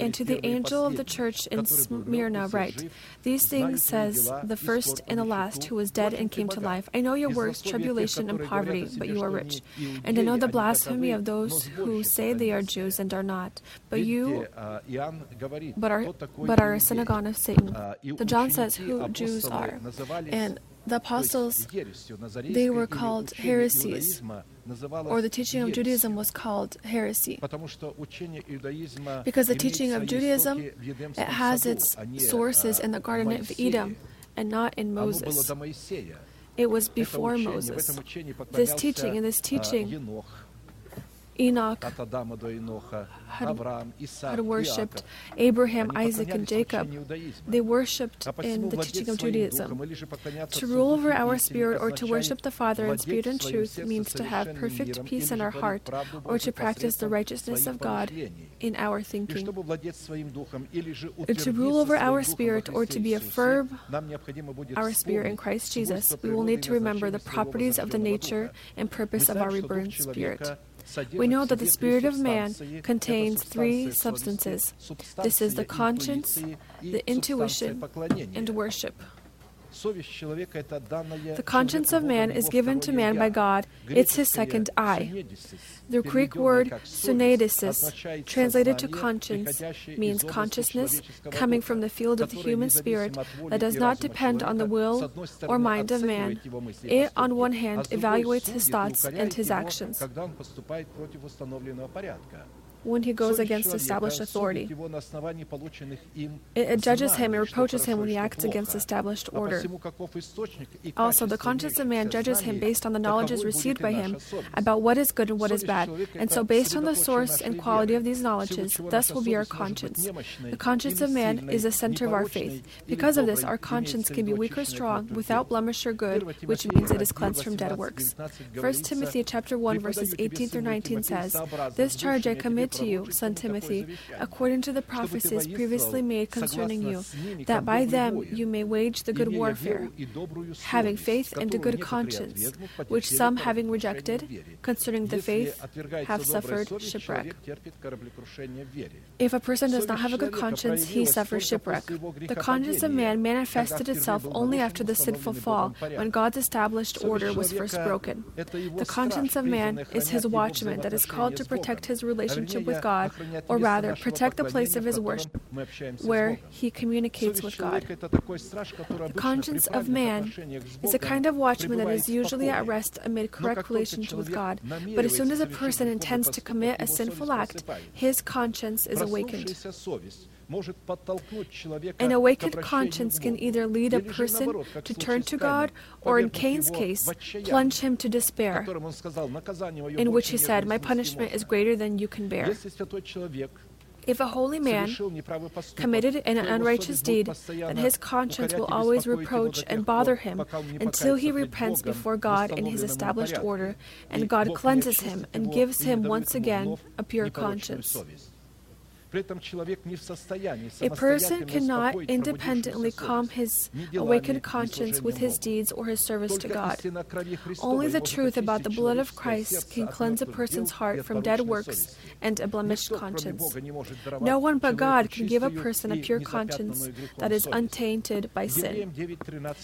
And to the angel of the church in Smyrna, write, These things says the first and the last, who was dead and came to life. I know your works, tribulation, and poverty, but you are rich. And I know the blasphemy of those who say they are Jews and are not, but you, but are, but are a synagogue of Satan. The John says who Jews are. And the apostles, they were called heresies or the teaching of Judaism was called heresy. Because the teaching of Judaism it has its sources in the Garden of Eden and not in Moses. It was before Moses. This teaching, in this teaching, Enoch had, had worshipped Abraham, Isaac, and Jacob. They worshipped in the teaching of Judaism. To rule over our spirit or to worship the Father in spirit and truth means to have perfect peace in our heart or to practice the righteousness of God in our thinking. To rule over our spirit or to be a firm, our spirit in Christ Jesus, we will need to remember the properties of the nature and purpose of our reborn spirit. We know that the spirit of man contains three substances. This is the conscience, the intuition, and worship. The conscience of man is given to man by God. It's his second eye. The Greek word syneidesis, translated to conscience, means consciousness coming from the field of the human spirit that does not depend on the will or mind of man. It, on one hand, evaluates his thoughts and his actions when he goes against established authority. It judges him and reproaches him when he acts against established order. Also, the conscience of man judges him based on the knowledges received by him about what is good and what is bad. And so, based on the source and quality of these knowledges, thus will be our conscience. The conscience of man is the center of our faith. Because of this, our conscience can be weak or strong, without blemish or good, which means it is cleansed from dead works. 1 Timothy chapter 1 verses 18 through 19 says, "This charge I commit to you, son Timothy, according to the prophecies previously made concerning you, that by them you may wage the good warfare, having faith and a good conscience, which some, having rejected, concerning the faith, have suffered shipwreck. If a person does not have a good conscience, he suffers shipwreck. The conscience of man manifested itself only after the sinful fall, when God's established order was first broken. The conscience of man is his watchman that is called to protect his relationship with God, or rather, protect the place of his worship where he communicates with God. The conscience of man is a kind of watchman that is usually at rest amid correct relations with God, but as soon as a person intends to commit a sinful act, his conscience is awakened. An awakened conscience can either lead a person to turn to God or, in Cain's case, plunge him to despair, in which he said, My punishment is greater than you can bear. If a holy man committed an unrighteous deed, then his conscience will always reproach and bother him until he repents before God in his established order, and God cleanses him and gives him once again a pure conscience. A person cannot independently calm his awakened conscience with his deeds or his service to God. Only the truth about the blood of Christ can cleanse a person's heart from dead works and a blemished conscience. No one but God can give a person a pure conscience that is untainted by sin.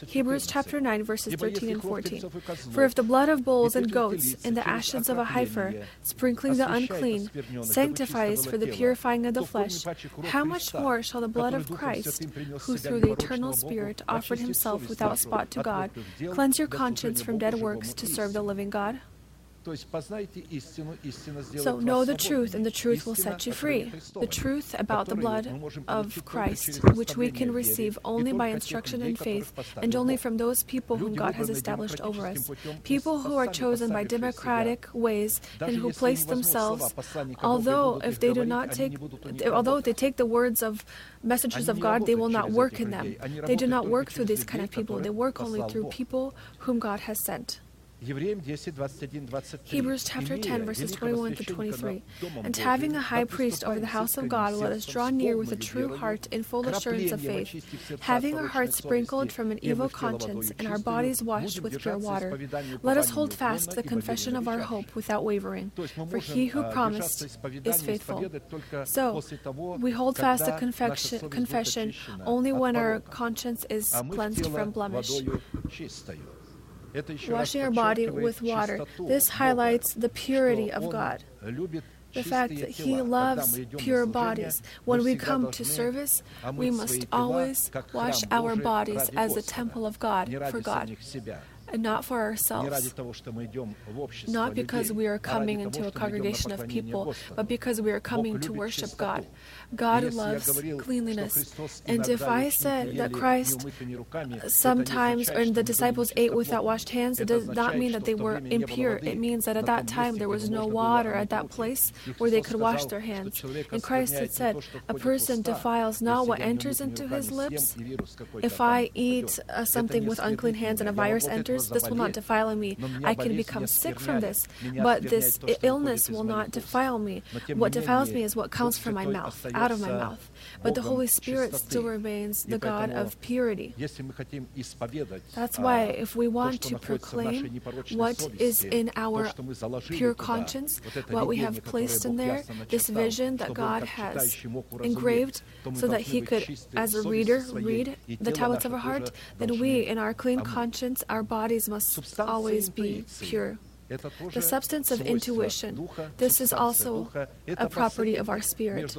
Hebrews chapter 9 verses 13 and 14. For if the blood of bulls and goats and the ashes of a heifer, sprinkling the unclean, sanctifies for the purifying of of the flesh, how much more shall the blood of Christ, who through the eternal Spirit offered himself without spot to God, cleanse your conscience from dead works to serve the living God? So know the truth, and the truth will set you free. The truth about the blood of Christ, which we can receive only by instruction and faith, and only from those people whom God has established over us. People who are chosen by democratic ways and who place themselves, although if they do not take, although they take the words of messengers of God, they will not work in them. They do not work through these kind of people. They work only through people whom God has sent. Hebrews chapter 10, verses 21 through 23. And having a high priest over the house of God, let us draw near with a true heart in full assurance of faith, having our hearts sprinkled from an evil conscience and our bodies washed with pure water. Let us hold fast the confession of our hope without wavering, for he who promised is faithful. So, we hold fast the confession only when our conscience is cleansed from blemish washing our body with water. This highlights the purity of God. The fact that He loves pure bodies. When we come to service, we must always wash our bodies as a temple of God for God and not for ourselves. Not because we are coming into a congregation of people, but because we are coming to worship God. God loves cleanliness. And if I said that Christ sometimes, or the disciples ate without washed hands, it does not mean that they were impure. It means that at that time there was no water at that place where they could wash their hands. And Christ had said, A person defiles not what enters into his lips. If I eat uh, something with unclean hands and a virus enters, this will not defile me. I can become sick from this, but this illness will not defile me. What defiles me is what comes from my mouth out of my mouth. But the Holy Spirit still remains the God of purity. That's why, if we want to proclaim what is in our pure conscience, what we have placed in there, this vision that God has engraved so that He could, as a reader, read the tablets of our heart, then we, in our clean conscience, our bodies must always be pure the substance of intuition. This is also a property of our spirit.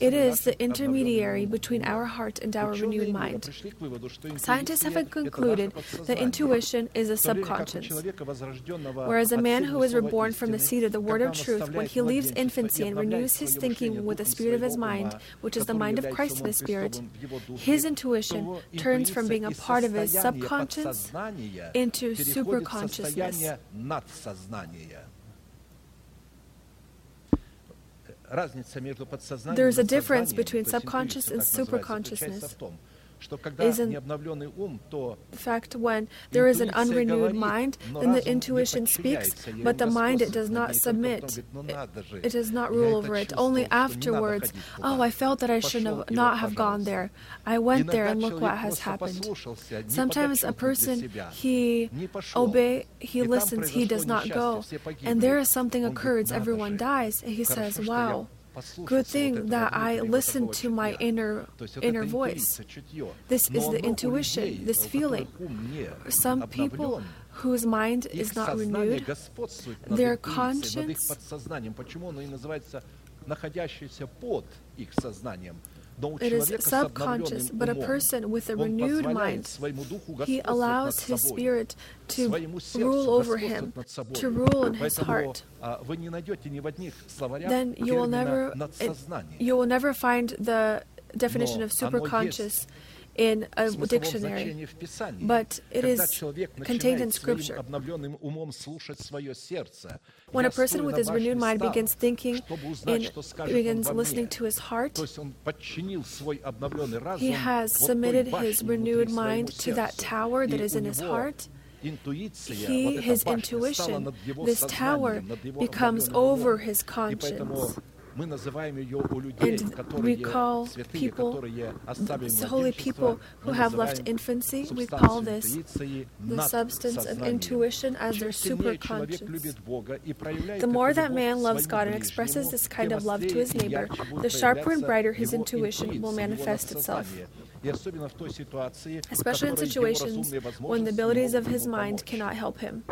It is the intermediary between our heart and our renewed mind. Scientists have concluded that intuition is a subconscious, whereas a man who is reborn from the seed of the word of truth, when he leaves infancy and renews his thinking with the spirit of his mind, which is the mind of Christ in the spirit, his intuition turns from being a part of his subconscious into superconsciousness. There is a difference between subconscious and superconsciousness in fact when there is an unrenewed mind, then the intuition speaks, but the mind it does not submit. It, it does not rule over it. Only afterwards, oh, I felt that I should have not have gone there. I went there, and look what has happened. Sometimes a person he obey, he listens, he does not go, and there is something occurs. Everyone dies, and he says, "Wow." Good thing that I listened to my inner inner voice. This is the intuition, this feeling. Some people whose mind is not renewed, their conscience. It is subconscious, but a person with a renewed mind, he allows his spirit to rule over him, to rule in his heart. Then you will never, it, you will never find the definition of superconscious in a dictionary, but it is contained in Scripture. When a person with his renewed mind begins thinking and begins listening to his heart, he has submitted his renewed mind to that tower that is in his heart. He, his intuition, this tower becomes over his conscience. And we call people, holy people who have left infancy, we call this the substance of intuition as their superconscious. The more that man loves God and expresses this kind of love to his neighbor, the sharper and brighter his intuition will manifest itself especially in situations when the abilities of his mind cannot help him.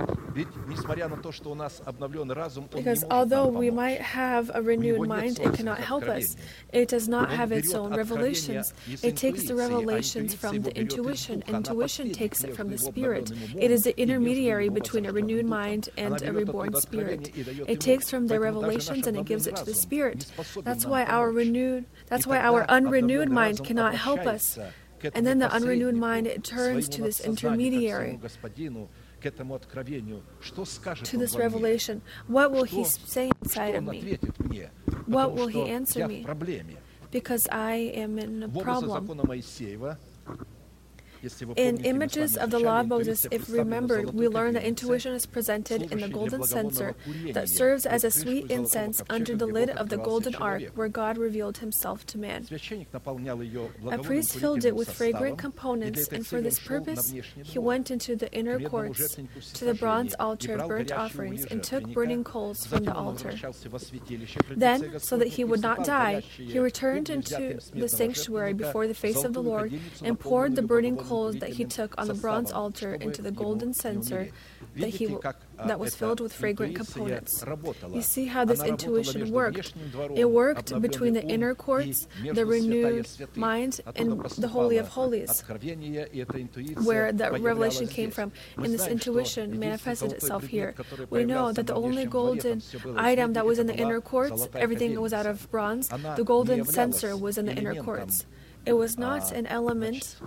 Because although we might have a renewed mind, it cannot help us. It does not have its own revelations. It takes the revelations from the intuition. Intuition takes it from the spirit. It is the intermediary between a renewed mind and a reborn spirit. It takes from the revelations and it gives it to the spirit. That's why our renewed that's why our unrenewed mind cannot help us. And then the unrenewed mind turns to this intermediary, to this revelation. What will he say inside of me? What will he answer me? Because I am in a problem. In Images of the Law of Moses, if remembered, we learn that intuition is presented in the golden censer that serves as a sweet incense under the lid of the golden ark where God revealed himself to man. A priest filled it with fragrant components, and for this purpose, he went into the inner courts to the bronze altar of burnt offerings and took burning coals from the altar. Then, so that he would not die, he returned into the sanctuary before the face of the Lord and poured the burning coals coals that he took on the bronze altar into the golden censer that, he, that was filled with fragrant components. You see how this intuition worked. It worked between the inner courts, the renewed mind, and the Holy of Holies, where that revelation came from. And this intuition manifested itself here. We know that the only golden item that was in the inner courts, everything was out of bronze, the golden censer was in the inner courts. It was not an element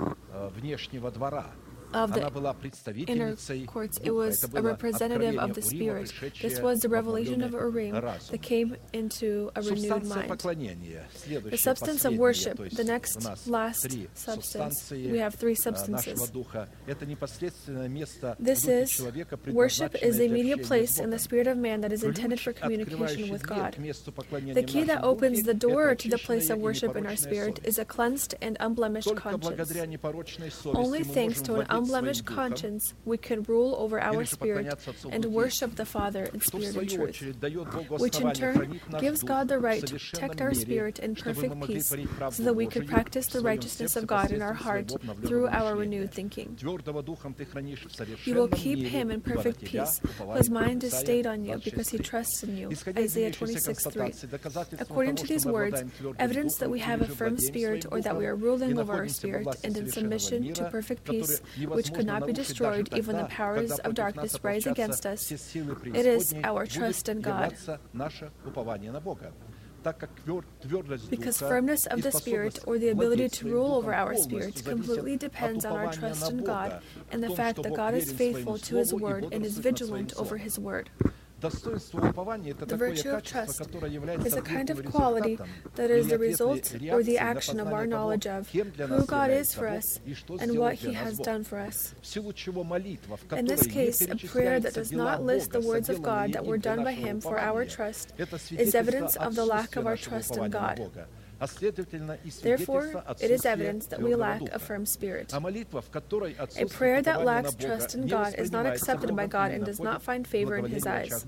of the inner courts. It was a representative of the Spirit. This was the revelation of Urim that came into a renewed mind. The substance of worship, the next last substance, we have three substances. This is worship is the immediate place in the spirit of man that is intended for communication with God. The key that opens the door to the place of worship in our spirit is a cleansed and unblemished conscience. Only thanks to an unblemished conscience, we can rule over our spirit and worship the Father in spirit and truth, which in turn gives God the right to protect our spirit in perfect peace so that we could practice the righteousness of God in our heart through our renewed thinking. You will keep him in perfect peace, whose mind is stayed on you because he trusts in you. Isaiah 26 3. According to these words, evidence that we have a firm spirit or that we are ruling over our spirit and in submission to perfect peace which could not be destroyed even the powers of darkness rise against us. It is our trust in God. Because firmness of the spirit or the ability to rule over our spirit completely depends on our trust in God and the fact that God is faithful to His word and is vigilant over His word. The virtue of trust is a kind of quality that is the result or the action of our knowledge of who God is for us and what He has done for us. In this case, a prayer that does not list the words of God that were done by Him for our trust is evidence of the lack of our trust in God. Therefore, it is evidence that we lack a firm spirit. A prayer that lacks trust in God is not accepted by God and does not find favor in His eyes.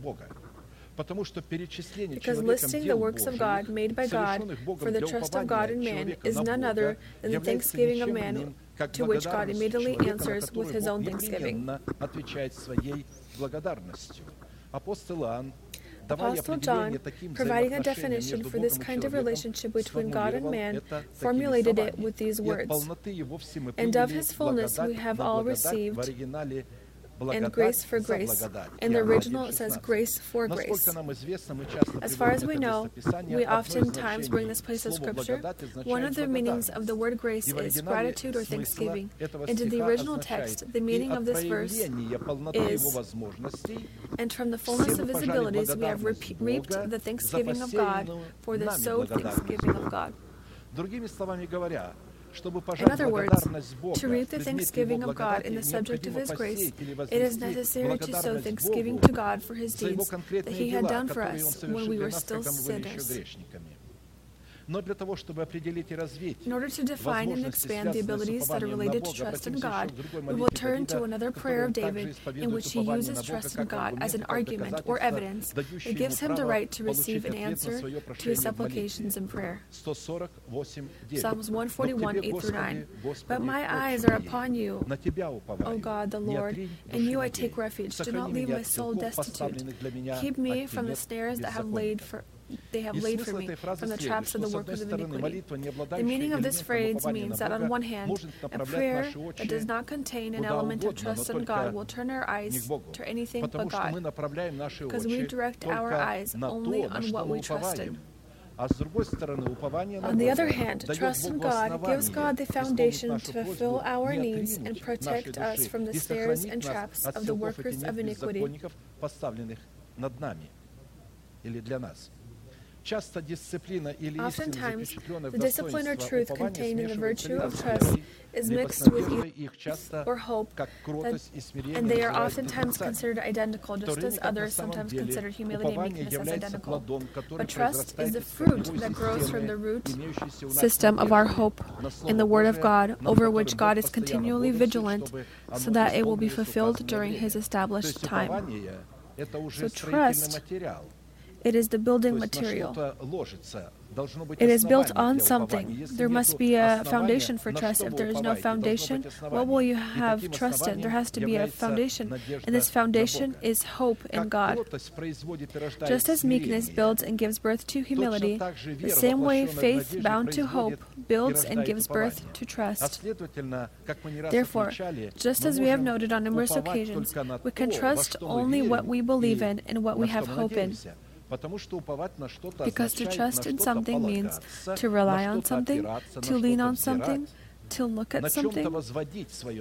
Because listing the works of God made by God for the trust of God in man is none other than the thanksgiving of man to which God immediately answers with his own thanksgiving. Apostle Apostle John, providing a definition for this kind of relationship between God and man, formulated it with these words. And of his fullness we have all received and grace for grace. In the original, it says grace for grace. As far as we know, we oftentimes bring this place of scripture. One of the meanings of the word grace is gratitude or thanksgiving. And in the original text, the meaning of this verse is And from the fullness of his abilities, we have reaped the thanksgiving of God for the sowed thanksgiving of God. In other words, to reap the thanksgiving of God in the subject of His grace, it is necessary to sow thanksgiving to God for His deeds that He had done for us when we were still sinners in order to define and expand the abilities that are related to trust in God, we will turn to another prayer of David in which he uses trust in God as an argument or evidence It gives him the right to receive an answer to his supplications in prayer. Psalms 141, 8 through 9. But my eyes are upon you, O God, the Lord, and you I take refuge. Do not leave my soul destitute. Keep me from the snares that have laid for they have laid for me from the traps of the workers of iniquity. The meaning of this phrase means that, on one hand, a prayer that does not contain an element of trust in God will turn our eyes to anything but God, because we direct our eyes only on what we trust in. On the other hand, trust in God gives God the foundation to fulfill our needs and protect us from the snares and traps of the workers of iniquity. часто or hope, как that, кротость и смирение and they are называют oftentimes отрицанием. considered identical, В то just время as как на others самом sometimes деле consider humility and упование meekness as является identical. плодом, который But trust is произрастает the из fruit корневой that grows from системы, the root имеющейся у нас system of our надежды hope на Слово in the Word of Божие, God, над over которым which Бог God is постоянно continually бодрствует, vigilant, чтобы so оно that it will be исполнилось в fulfilled it is the building material. It is built on something. There must be a foundation for trust. If there is no foundation, what will you have trust in? There has to be a foundation, and this foundation is hope in God. Just as meekness builds and gives birth to humility, the same way faith bound to hope builds and gives birth to trust. Therefore, just as we have noted on numerous occasions, we can trust only what we believe in and what we have hope in. Because to trust in something means to rely on something, to lean on something, to look at something,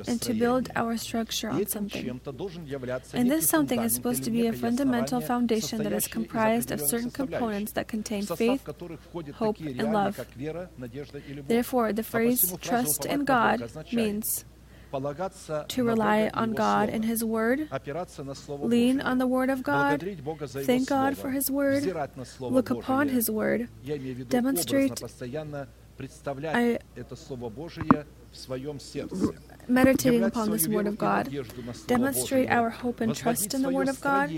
and to build our structure on something. And this something is supposed to be a fundamental foundation that is comprised of certain components that contain faith, hope, and love. Therefore, the phrase trust in God means to rely on God and His Word, lean on the Word of God, thank God for His Word, look upon His Word, demonstrate. I meditating upon this Word of God, demonstrate our hope and trust in the Word of God,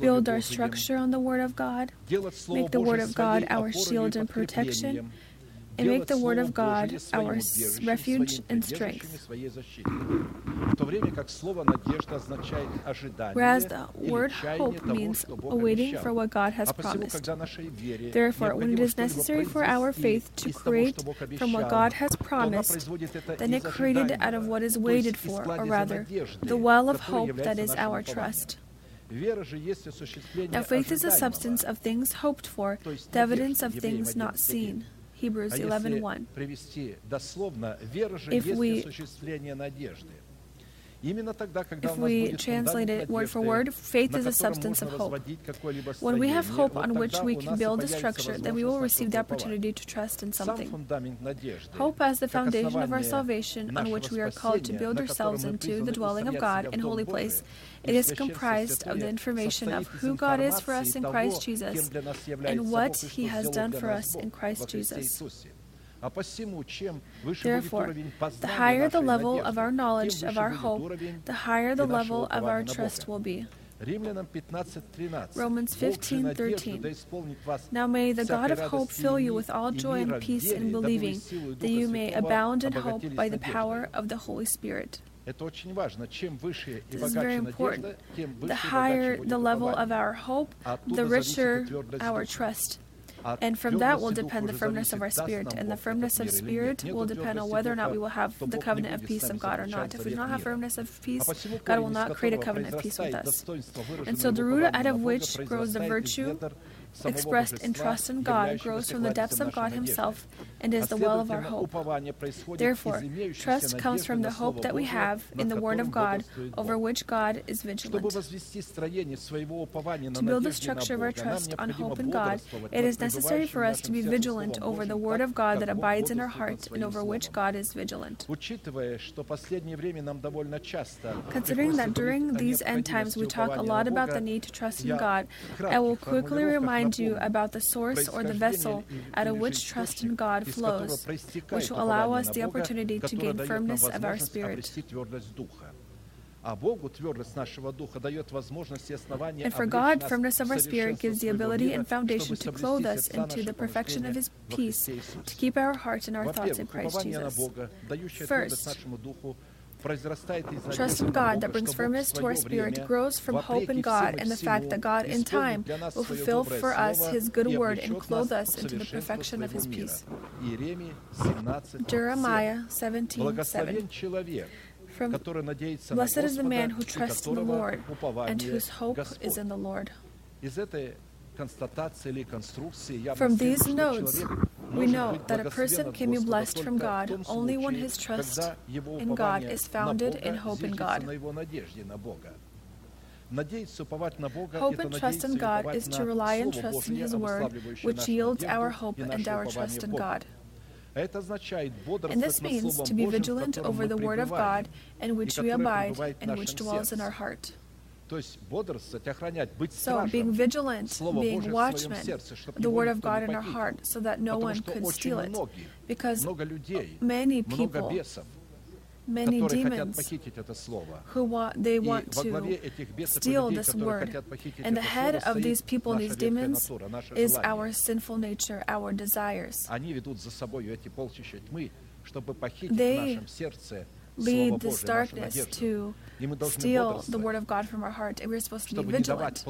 build our structure on the Word of God, make the Word of God our shield and protection, and make the Word of God our refuge and strength. Whereas the word hope means awaiting for what God has promised. Therefore, when it is necessary for our faith to create from what God has promised, then it created out of what is waited for, or rather, the well of hope that is our trust. Now, faith is the substance of things hoped for, the evidence of things not seen. Hebrews 11:1. If we if we translate it word for word, faith is a substance of hope. When we have hope on which we can build a structure, then we will receive the opportunity to trust in something. Hope as the foundation of our salvation, on which we are called to build ourselves into the dwelling of God in holy place. It is comprised of the information of who God is for us in Christ Jesus and what He has done for us in Christ Jesus. Therefore, the higher the level of our knowledge of our hope, the higher the level of our trust will be. Romans 15:13. Now may the God of hope fill you with all joy and peace in believing, that you may abound in hope by the power of the Holy Spirit. This is very important. The higher the level of our hope, the richer our trust. And from that will depend the firmness of our spirit. And the firmness of spirit will depend on whether or not we will have the covenant of peace of God or not. If we do not have firmness of peace, God will not create a covenant of peace with us. And so the root out of which grows the virtue expressed in trust in God grows from the depths of God Himself and is the well of our hope. Therefore, trust comes from the hope that we have in the Word of God, over which God is vigilant. To build the structure of our trust on hope in God, it is necessary for us to be vigilant over the Word of God that abides in our hearts and over which God is vigilant. Considering that during these end times we talk a lot about the need to trust in God, I will quickly remind you about the source or the vessel out of which trust in God flows, which will allow us the opportunity to gain firmness of our spirit. And for God, firmness of our spirit gives the ability and foundation to clothe us into the perfection of His peace, to keep our hearts and our thoughts in Christ Jesus. First, Trust in God that brings firmness to our spirit grows from hope in God and the fact that God in time will fulfill for us His good word and clothe us into the perfection of His peace. Jeremiah 17 7. From, Blessed is the man who trusts in the Lord and whose hope is in the Lord. From these notes, we know that a person can be blessed from God only when his trust in God is founded in hope in God. Hope and trust in God is to rely and trust in His Word, which yields our hope and our trust in God. And this means to be vigilant over the Word of God, in which we abide and which dwells in our heart. So, being vigilant, being watchmen, the Word of God in our heart, so that no one could steal it. Because many people, many demons who want, they want to steal this word. And the head of these people, these demons, is our sinful nature, our desires. They lead this darkness to steal the word of God from our heart. and We're supposed to be vigilant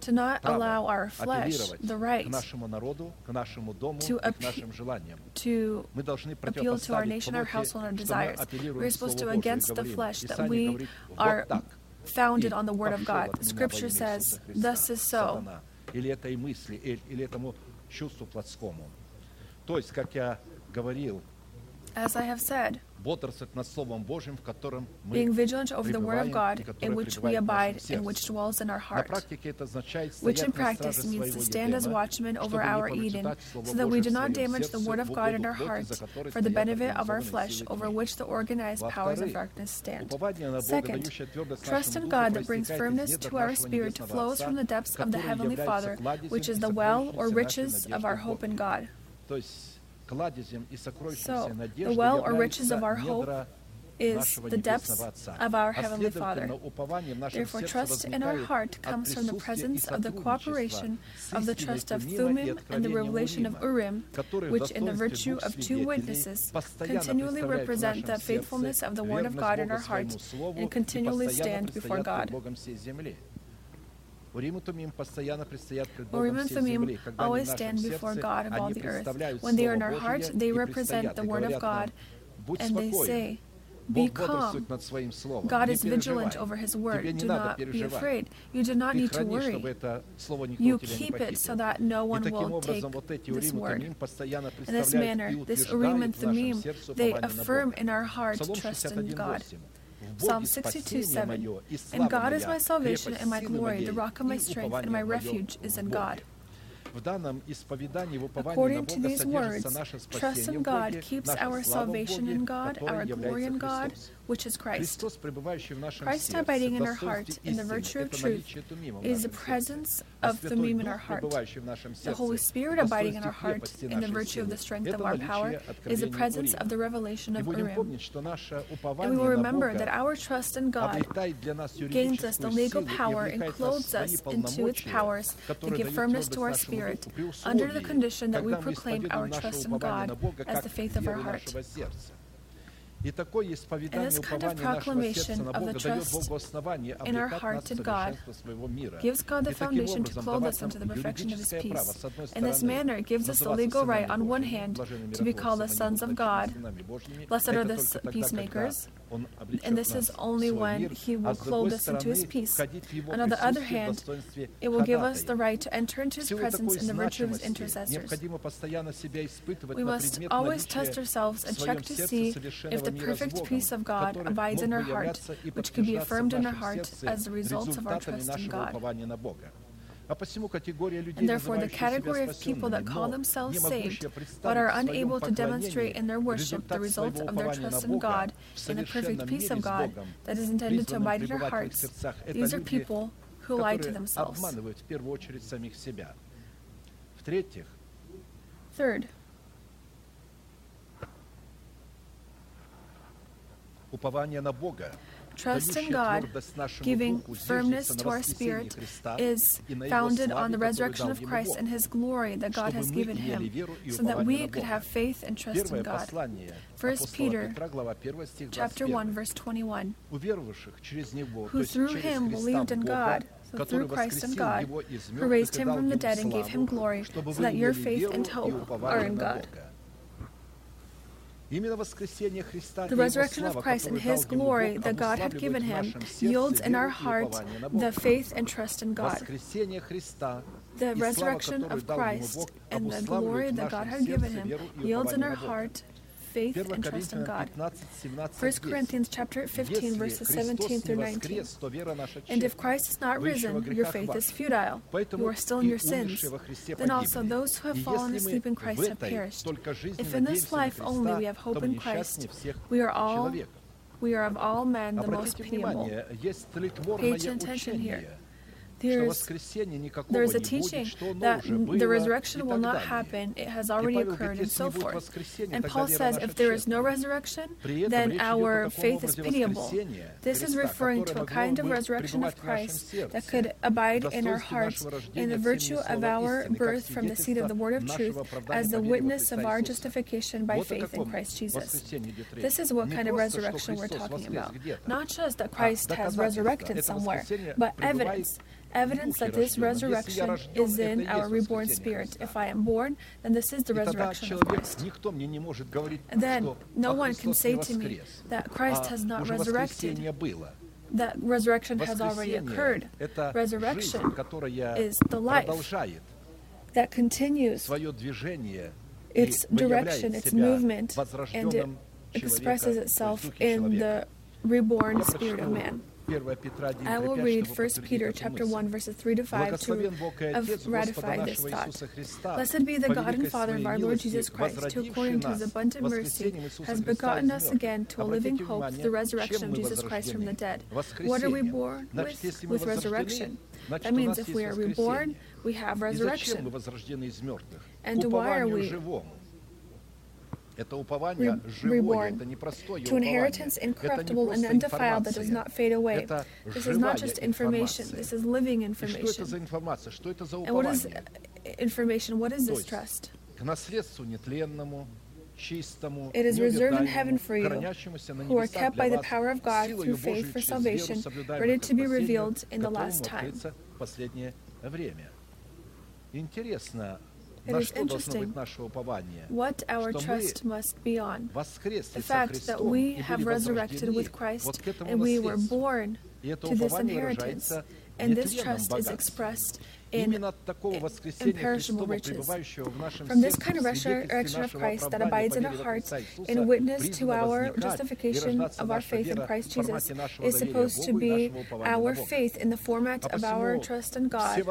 to not allow our flesh the right to, appe- to appeal to our nation, our household, and our desires. We're supposed to against the flesh that we are founded on the Word of God. Scripture says, Thus is so. As I have said, being vigilant over the Word of God, in which we abide and which dwells in our heart, which in practice means to stand as watchmen over our Eden, so that we do not damage the Word of God in our heart for the benefit of our flesh, over which the organized powers of darkness stand. Second, trust in God that brings firmness to our spirit flows from the depths of the Heavenly Father, which is the well or riches of our hope in God. So, the well or riches of our hope is the depths of our Heavenly Father. Therefore, trust in our heart comes from the presence of the cooperation of the trust of Thummim and the revelation of Urim, which, in the virtue of two witnesses, continually represent the faithfulness of the Word of God in our hearts and continually stand before God. Or always stand before God of all the earth. When they are in our hearts, they represent the Word of God, and they say, be calm. God is vigilant over His word. Do not be afraid. You do not need to worry. You keep it so that no one will take this word. In this manner, this Urim and Thummim, they affirm in our hearts trust in God. Psalm 62 7. And God is my salvation and my glory, the rock of my strength, and my refuge is in God. According to these words, trust in God keeps our salvation in God, our glory in God, which is Christ. Christ abiding in our heart, in the virtue of truth, is the presence of Thummim in our heart. The Holy Spirit abiding in our heart, in the virtue of the strength of our power, is the presence of the revelation of Urim. And we will remember that our trust in God gains us the legal power and clothes us into its powers that give firmness to our spirit Spirit, under the condition that we proclaim our trust in God as the faith of our heart. And this kind of proclamation of the trust in our heart in God gives God the foundation to clothe us into the perfection of His peace. In this manner, it gives us the legal right, on one hand, to be called the sons of God. Blessed are the peacemakers. And this is only when He will clothe us into His peace. And on the other hand, it will give us the right to enter into His presence in the virtue of His intercessors. We must always test ourselves and check to see if the perfect peace of God abides in our heart, which can be affirmed in our heart as the result of our trust in God. And therefore, the category of people that call themselves saved but are unable to demonstrate in their worship the results of their trust in God and the perfect peace of God that is intended to abide in their hearts, these are people who lie to themselves. Third, Trust in God, giving firmness to our spirit, is founded on the resurrection of Christ and his glory that God has given him, so that we could have faith and trust in God. 1 Peter chapter 1, verse 21, who through him believed in God, so through Christ and God, who raised him from the dead and gave him glory, so that your faith and hope are in God. The resurrection of Christ and His glory that God had given Him yields in our hearts the faith and trust in God. The resurrection of Christ and the glory that God had given Him yields in our heart faith and trust in God. 1 Corinthians chapter 15 verses 17 through 19. And if Christ is not risen, your faith is futile. You are still in your sins. Then also those who have fallen asleep in Christ have perished. If in this life only we have hope in Christ, we are all we are of all men the most pitiable. Pay attention here. There's, a teaching that the resurrection will not happen, it has already occurred, and so forth. And Paul says, if there is no resurrection, then our faith is pitiable. This is referring to a kind of resurrection of Christ that could abide in our hearts in the virtue of our birth from the seed of the word of truth as the witness of our justification by faith in Christ Jesus. This is what kind of resurrection we're talking about. Not just that Christ has resurrected somewhere, but evidence Evidence that this resurrection is in our reborn spirit. If I am born, then this is the resurrection of Christ. And then no one can say to me that Christ has not resurrected that resurrection has already occurred. Resurrection is the life that continues its direction, its movement, and it expresses itself in the reborn spirit of man. I will read 1 Peter chapter 1 verses 3 to 5 to ratify this thought. Blessed be the God and Father of our Lord Jesus Christ, who according to his abundant mercy has begotten us again to a living hope through the resurrection of Jesus Christ from the dead. What are we born with? With resurrection. That means if we are reborn, we have resurrection. And why are we to inheritance incorruptible and undefiled that does not fade away. This is not just information, this is living information. And what is uh, information? What is this trust? It is reserved in heaven for you, who are kept by the power of God through faith for salvation, ready to be revealed in the last time. Интересно, it is interesting what our trust must be on. The fact that we have resurrected with Christ and we were born to this inheritance, and this trust is expressed in imperishable riches. From this kind of resurrection of Christ that abides in our hearts, in witness to our justification of our faith in Christ Jesus, is supposed to be our faith in the format of our trust in God.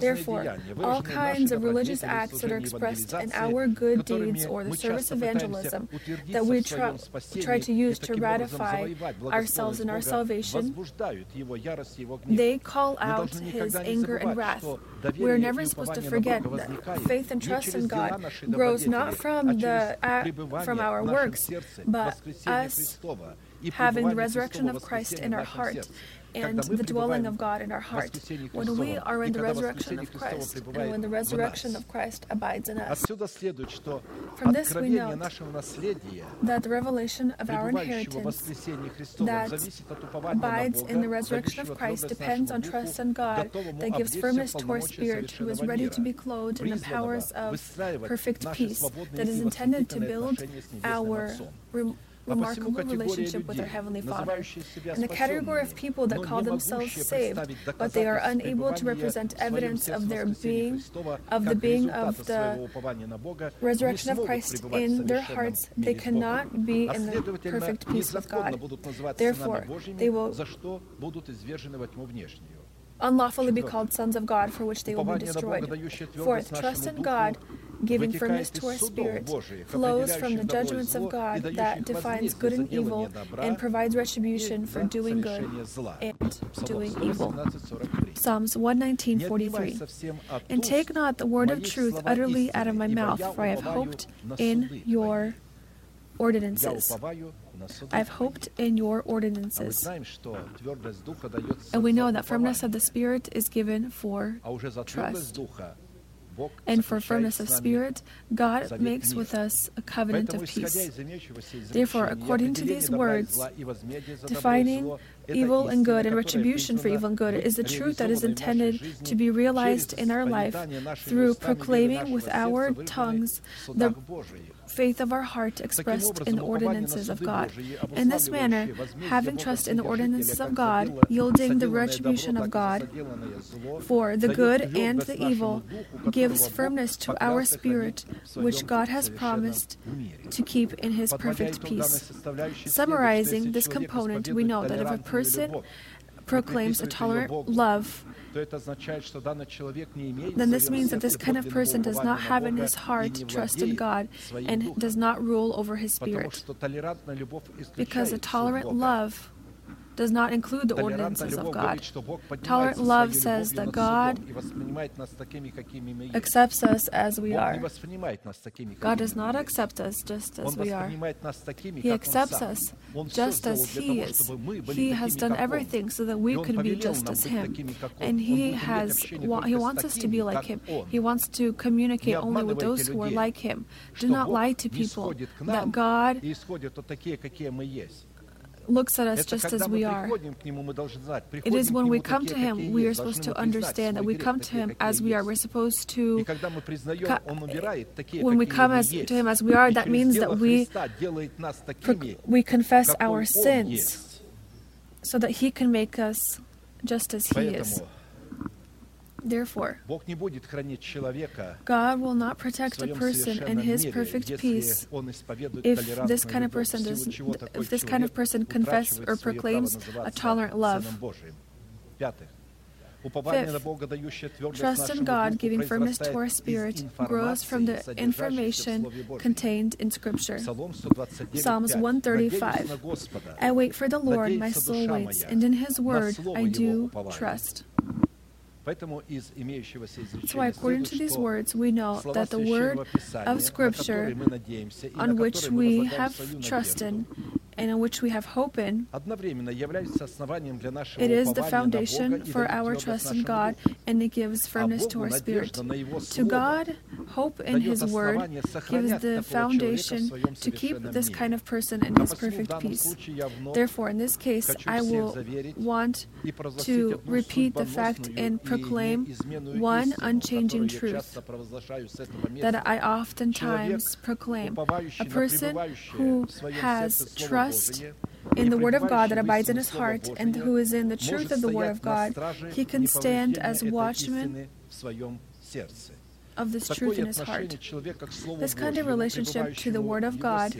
Therefore, all kinds of religious acts that are expressed in our good deeds or the service evangelism that we try, try to use to ratify ourselves in our salvation, they call out his anger and wrath. We're never supposed to forget that faith and trust in God grows not from, the, uh, from our works, but us having the resurrection of Christ in our heart and the dwelling of God in our heart, when we are in the resurrection of Christ, and when the resurrection of Christ abides in us. From this we know that the revelation of our inheritance that abides in the resurrection of Christ depends on trust in God that gives firmness to our spirit, who is ready to be clothed in the powers of perfect peace that is intended to build our remarkable relationship with our Heavenly Father, and the category of people that call themselves saved, but they are unable to represent evidence of their being, of the being of the resurrection of Christ in their hearts, they cannot be in the perfect peace with God. Therefore, they will unlawfully be called sons of God, for which they will be destroyed. Fourth, trust in God giving firmness to our spirit, flows from the judgments of God that defines good and evil and provides retribution for doing good and doing evil. Psalms 119:43. And take not the word of truth utterly out of my mouth, for I have hoped in your ordinances. I've hoped in your ordinances. And we know that firmness of the Spirit is given for trust and for firmness of spirit, God makes with us a covenant of peace. Therefore, according to these words, defining evil and good and retribution for evil and good is the truth that is intended to be realized in our life through proclaiming with our tongues the faith of our heart expressed in the ordinances of God. In this manner, having trust in the ordinances of God, yielding the retribution of God for the good and the evil, gives firmness to our spirit, which God has promised to keep in His perfect peace. Summarizing this component, we know that if a person proclaims a tolerant love then this means that this kind of person does not have in his heart trust in God and does not rule over his spirit. Because a tolerant love does not include the ordinances of God. Tolerant love says that God accepts us as we are. God does not accept us just as we are. He accepts us just as He is. He has done everything so that we can be just as Him. And He has He wants us to be like Him. He wants to communicate only with those who are like Him. Do not lie to people that God looks at us just as we are. It is when we come to Him we are supposed to understand that we come to Him as we are. We're supposed to. When we come as, to Him as we are, that means that we, we confess our sins so that He can make us just as He is. Therefore, God will not protect a person in His perfect peace if this kind of person does, if this kind of person confesses or proclaims a tolerant love. Fifth, trust in God, giving firmness to our spirit, grows from the information contained in Scripture. Psalms 135. I wait for the Lord, my soul waits, and in His word I do trust. That's why, according to these words, we know that the word of Scripture, on which we have trusted and on which we have hope in, it is the foundation for our trust in God and it gives firmness to our spirit. To God, hope in His Word gives the foundation to keep this kind of person in His perfect peace. Therefore, in this case, I will want to repeat the fact and proclaim one unchanging truth that I oftentimes proclaim. A person who has trust in the Word of God that abides in his heart and who is in the truth of the Word of God, he can stand as watchman of this truth in his heart. This kind of relationship to the Word of God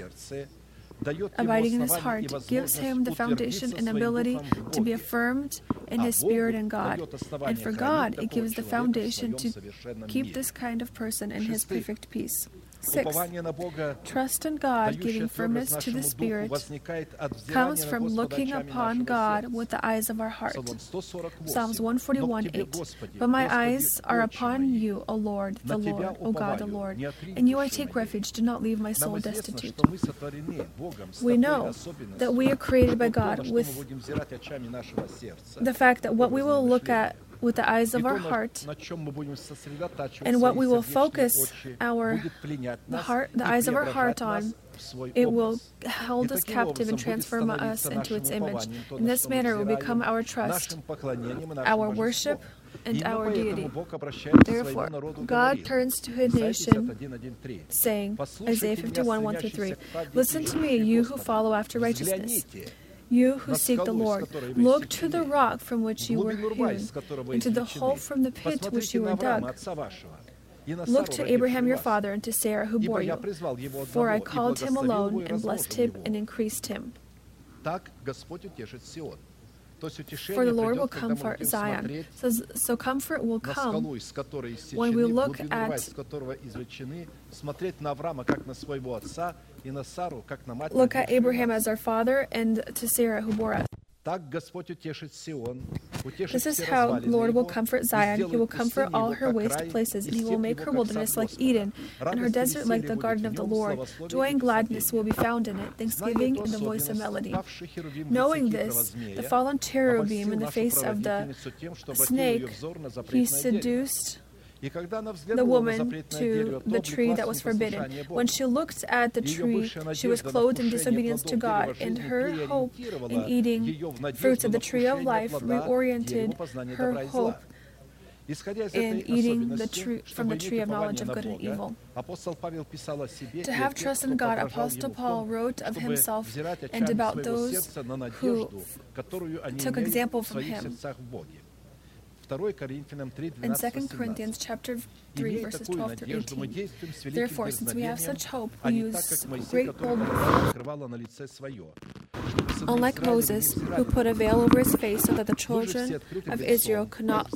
abiding in his heart gives him the foundation and ability to be affirmed in his spirit and God. And for God, it gives the foundation to keep this kind of person in his perfect peace. Six, trust in God, giving firmness to the Spirit, comes from looking upon God with the eyes of our heart. Psalms 141 8. But my eyes are upon you, O Lord, the Lord, O God, the Lord. In you I take refuge. Do not leave my soul destitute. We know that we are created by God with the fact that what we will look at with the eyes of our heart. And what we will focus our the heart, the eyes of our heart on, it will hold us captive and transform us into its image. In this manner, it will become our trust, our worship, and our deity. Therefore, God turns to his nation, saying, Isaiah 51 1 3, Listen to me, you who follow after righteousness. You who seek the Lord, look to the rock from which you were hewn, and to the hole from the pit to which you were dug. Look to Abraham your father and to Sarah who bore you, for I called him alone and blessed him and increased him. For the Lord will comfort Zion. So, so comfort will come when we look at Look at Abraham as our father and to Sarah who bore us. This is how the Lord will comfort Zion. He will comfort all her waste places, and he will make her wilderness like Eden, and her desert like the garden of the Lord. Joy and gladness will be found in it, thanksgiving and the voice of melody. Knowing this, the fallen cherubim in the face of the snake, he seduced the woman to the tree that was forbidden. When she looked at the tree, she was clothed in disobedience to God, and her hope in eating fruits of the tree of life reoriented her hope in eating the tree, from the tree of knowledge of good and evil. To have trust in God, Apostle Paul wrote of himself and about those who took example from him. In 2 Corinthians chapter 3, verses 12 through 18. Therefore, since we have such hope, we use great boldness. Unlike Moses, who put a veil over his face so that the children of Israel could not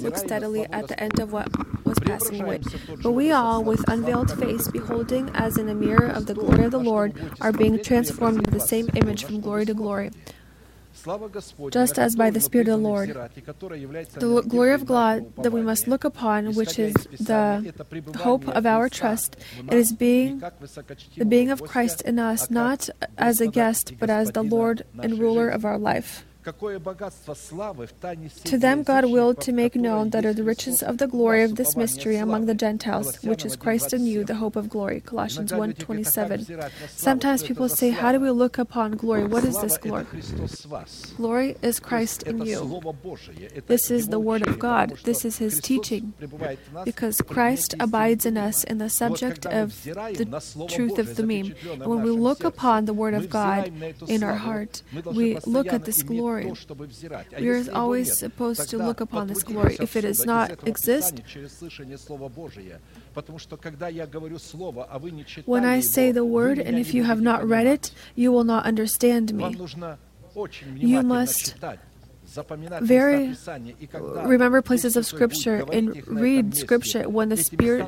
look steadily at the end of what was passing away. But we all, with unveiled face, beholding as in a mirror of the glory of the Lord, are being transformed into the same image from glory to glory just as by the Spirit of the Lord. The glory of God that we must look upon, which is the hope of our trust, it is being the being of Christ in us, not as a guest, but as the Lord and ruler of our life. To them God willed to make known that are the riches of the glory of this mystery among the Gentiles, which is Christ in you, the hope of glory. Colossians 1:27. Sometimes people say, How do we look upon glory? What is this glory? Glory is Christ in you. This is the Word of God. This is His teaching. Because Christ abides in us in the subject of the truth of Thummim. And when we look upon the Word of God in our heart, we look at this glory. We are always supposed to look upon this glory. If it does not exist, when I say the word and if you have not read it, you will not understand me. You must very remember places of scripture and read scripture when the spirit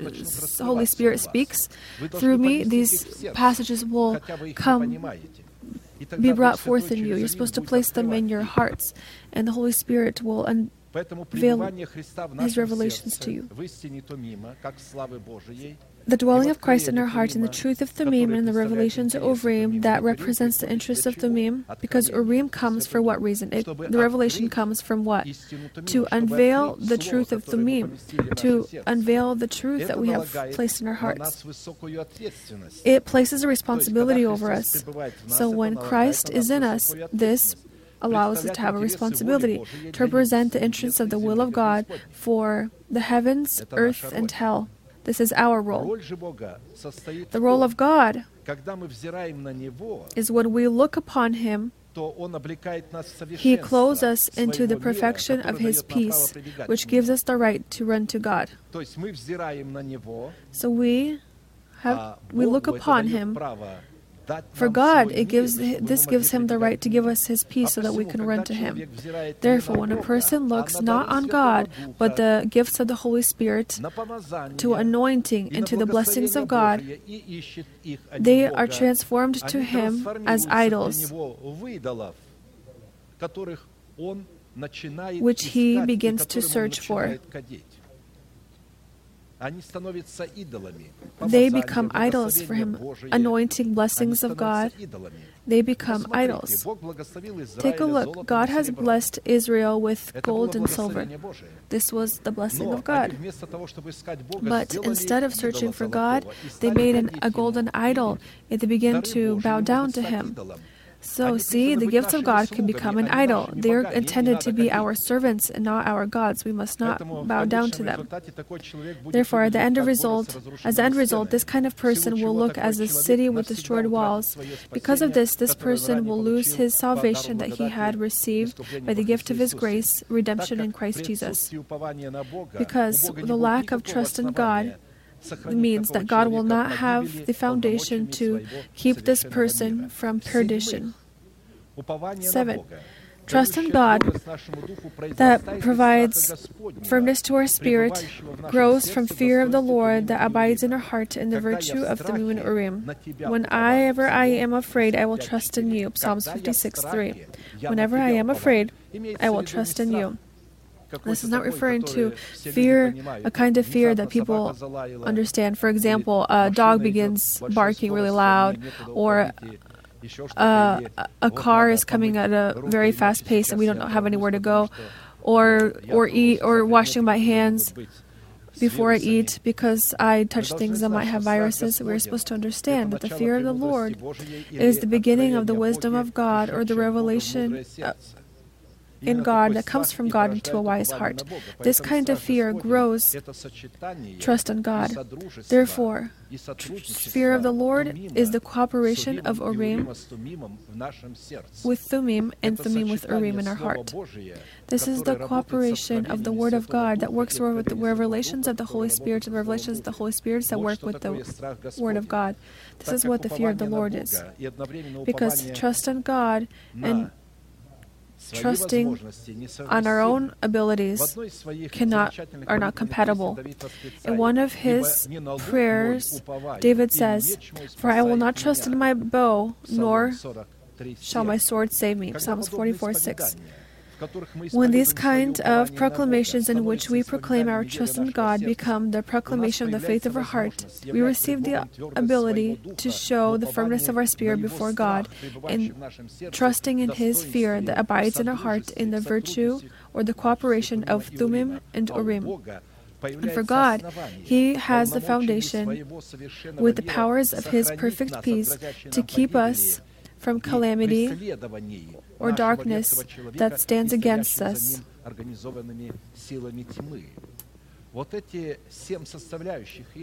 holy spirit speaks through me these passages will come be brought forth in you. you're supposed to place them in your hearts and the holy spirit will unveil his revelations to you the dwelling of Christ in our heart in the truth of Thummim and the revelations of Urim that represents the interest of Thummim, because Urim comes for what reason? It, the revelation comes from what? To unveil the truth of Thummim, to unveil the truth that we have placed in our hearts. It places a responsibility over us. So when Christ is in us, this allows us to have a responsibility to represent the interests of the will of God for the heavens, earth, and hell. This is our role. The role of God is when we look upon Him, He clothes us into the perfection of His peace, which gives us the right to run to God. So we have we look upon Him. For God, it gives this gives him the right to give us his peace so that we can run to him. Therefore, when a person looks not on God, but the gifts of the Holy Spirit, to anointing and to the blessings of God, they are transformed to him as idols, which he begins to search for. They become idols for him, anointing blessings of God. They become idols. Take a look. God has blessed Israel with gold and silver. This was the blessing of God. But instead of searching for God, they made an, a golden idol and they began to bow down to him. So, see, the gifts of God can become an idol. They are intended to be our servants and not our gods. We must not bow down to them. Therefore, at the end of result, as the end result, this kind of person will look as a city with destroyed walls. Because of this, this person will lose his salvation that he had received by the gift of his grace, redemption in Christ Jesus. Because the lack of trust in God means that God will not have the foundation to keep this person from perdition. 7. Trust in God that provides firmness to our spirit, grows from fear of the Lord that abides in our heart in the virtue of Thummim Urim. Whenever I am afraid, I will trust in you. Psalms 56 3. Whenever I am afraid, I will trust in you. This is not referring to fear, a kind of fear that people understand. For example, a dog begins barking really loud, or uh, a car is coming at a very fast pace and we don't have anywhere to go, or or eat or washing my hands before I eat because I touch things that might have viruses. We're supposed to understand that the fear of the Lord is the beginning of the wisdom of God or the revelation. Uh, in God that comes from God into a wise heart. This kind of fear grows trust in God. Therefore, fear of the Lord is the cooperation of Urim with Thummim and Thummim with Urim in our heart. This is the cooperation of the Word of God that works with the revelations of the Holy Spirit and the revelations of the Holy Spirit that work with the Word of God. This is what the fear of the Lord is. Because trust in God and trusting on our own abilities cannot are not compatible. In one of his prayers, David says, "For I will not trust in my bow, nor shall my sword save me. Psalms 44 6. When these kind of proclamations in which we proclaim our trust in God become the proclamation of the faith of our heart, we receive the ability to show the firmness of our spirit before God in trusting in His fear that abides in our heart in the virtue or the cooperation of Thummim and Urim. And for God, He has the foundation with the powers of His perfect peace to keep us from calamity or darkness that stands against us.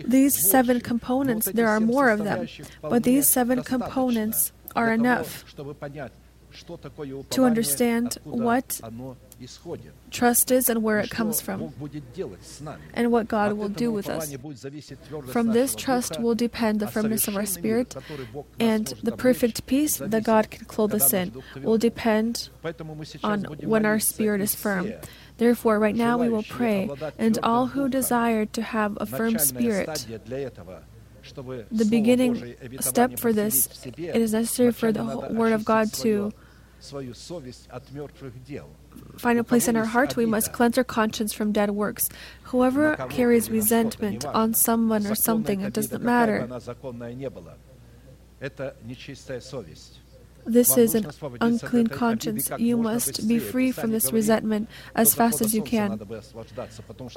These seven components, there are more of them, but these seven components are enough to understand what trust is and where it comes from, and what God will do with us. From this trust will depend the firmness of our spirit, and the perfect peace that God can clothe us in will depend on when our spirit is firm. Therefore, right now we will pray, and all who desire to have a firm spirit, the beginning step for this, it is necessary for the Word of God to find a place in our heart. We must cleanse our conscience from dead works. Whoever carries resentment on someone or something, it doesn't matter. This is an unclean conscience. You must be free from this resentment as fast as you can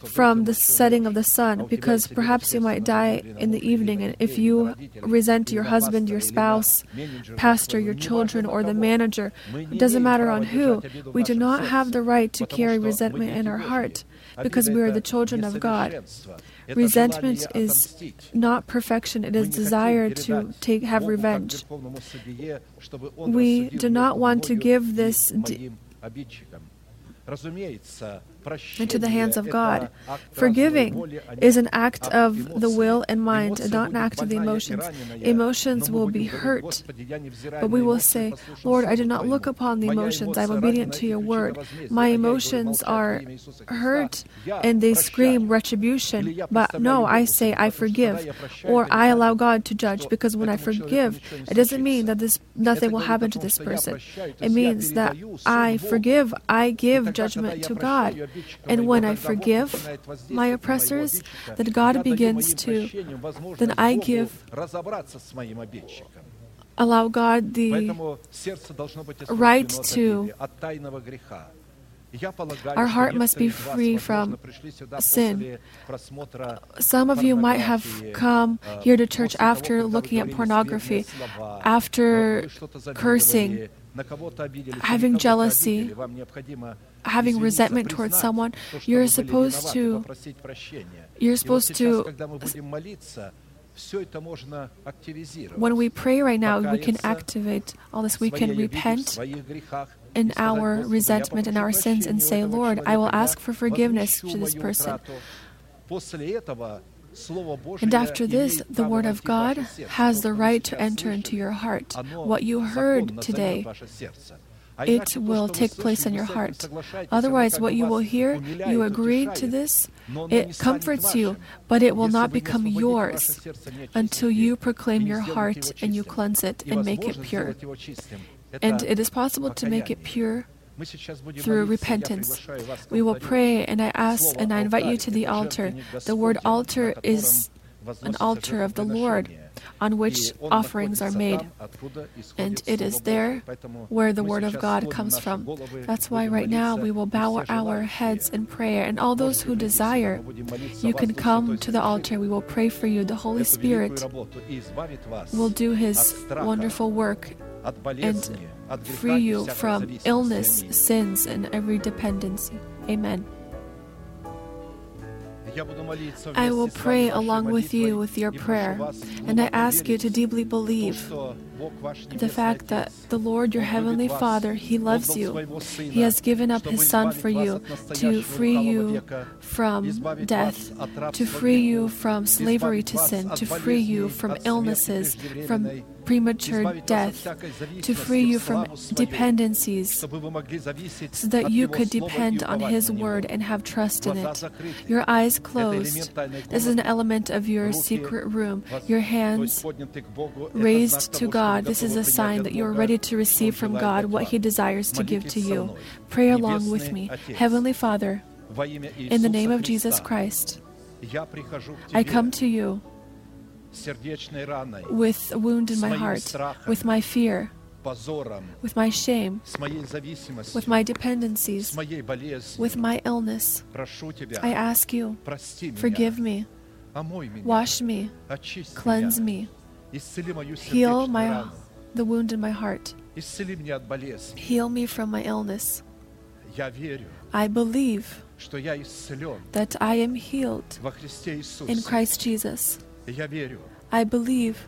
from the setting of the sun, because perhaps you might die in the evening. And if you resent your husband, your spouse, pastor, your children, or the manager, it doesn't matter on who, we do not have the right to carry resentment in our heart because we are the children of God. Resentment is not perfection, it is desire to take have revenge. We do not want to give this d- into the hands of God. Forgiving is an act of the will and mind, and not an act of the emotions. Emotions will be hurt, but we will say, Lord, I do not look upon the emotions. I am obedient to your word. My emotions are hurt and they scream retribution, but no, I say, I forgive, or I allow God to judge, because when I forgive, it doesn't mean that this nothing will happen to this person. It means that I forgive, I give judgment to God. And when I forgive my oppressors, then God begins to, then I give, allow God the right to. Our heart must be free from sin. Some of you might have come here to church after looking at pornography, after cursing, having jealousy, having resentment towards someone, you're supposed to you're supposed to when we pray right now, we can activate all this. We can repent in our resentment and our sins and say, Lord, I will ask for forgiveness to this person. And after this, the Word of God has the right to enter into your heart. What you heard today, it will take place in your heart. Otherwise, what you will hear, you agree to this, it comforts you, but it will not become yours until you proclaim your heart and you cleanse it and make it pure. And it is possible to make it pure through repentance. We will pray, and I ask and I invite you to the altar. The word altar is an altar of the Lord on which offerings are made. And it is there where the Word of God comes from. That's why right now we will bow our heads in prayer. And all those who desire, you can come to the altar. We will pray for you. The Holy Spirit will do His wonderful work and free you from illness, sins, and every dependency. Amen. I will pray along with you with your prayer, and I ask you to deeply believe the fact that the Lord, your heavenly Father, He loves you. He has given up His Son for you to free you from death, to free you from slavery to sin, to free you from illnesses, from premature death, to free you from dependencies, so that you could depend on His word and have trust in it. Your eyes closed. This is an element of your secret room. Your hands raised to God. This is a sign that you are ready to receive from God what He desires to give to you. Pray along with me. Heavenly Father, in the name of Jesus Christ, I come to you with a wound in my heart, with my fear, with my shame, with my dependencies, with my illness. I ask you, forgive me, wash me, cleanse me, heal my, the wound in my heart, heal me from my illness. I believe that I am healed in Christ Jesus. I believe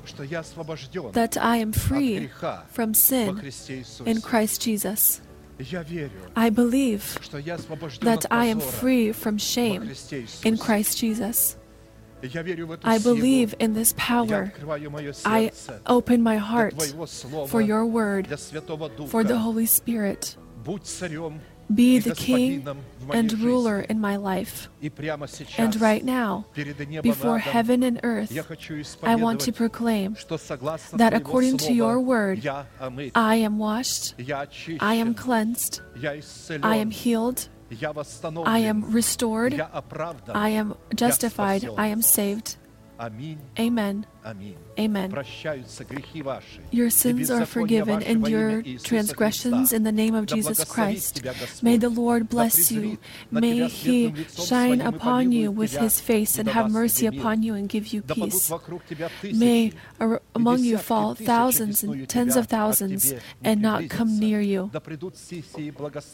that I am free from sin in Christ Jesus. I believe that I am free from shame in Christ Jesus. I believe in this power. I open my heart for your word, for the Holy Spirit be the king and ruler in my life. And right now, before heaven and earth, I want to proclaim that according to your word, I am washed, I am cleansed, I am healed. I am restored. I am justified. I am saved. Amen. Amen. Your sins are forgiven and your transgressions in the name of Jesus Christ. May the Lord bless you. May He shine upon you with His face and have mercy upon you and give you peace. May among you fall thousands and tens of thousands and not come near you.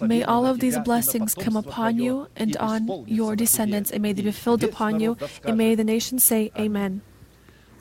May all of these blessings come upon you and on your descendants, and may they be filled upon you, and may the nations say, Amen.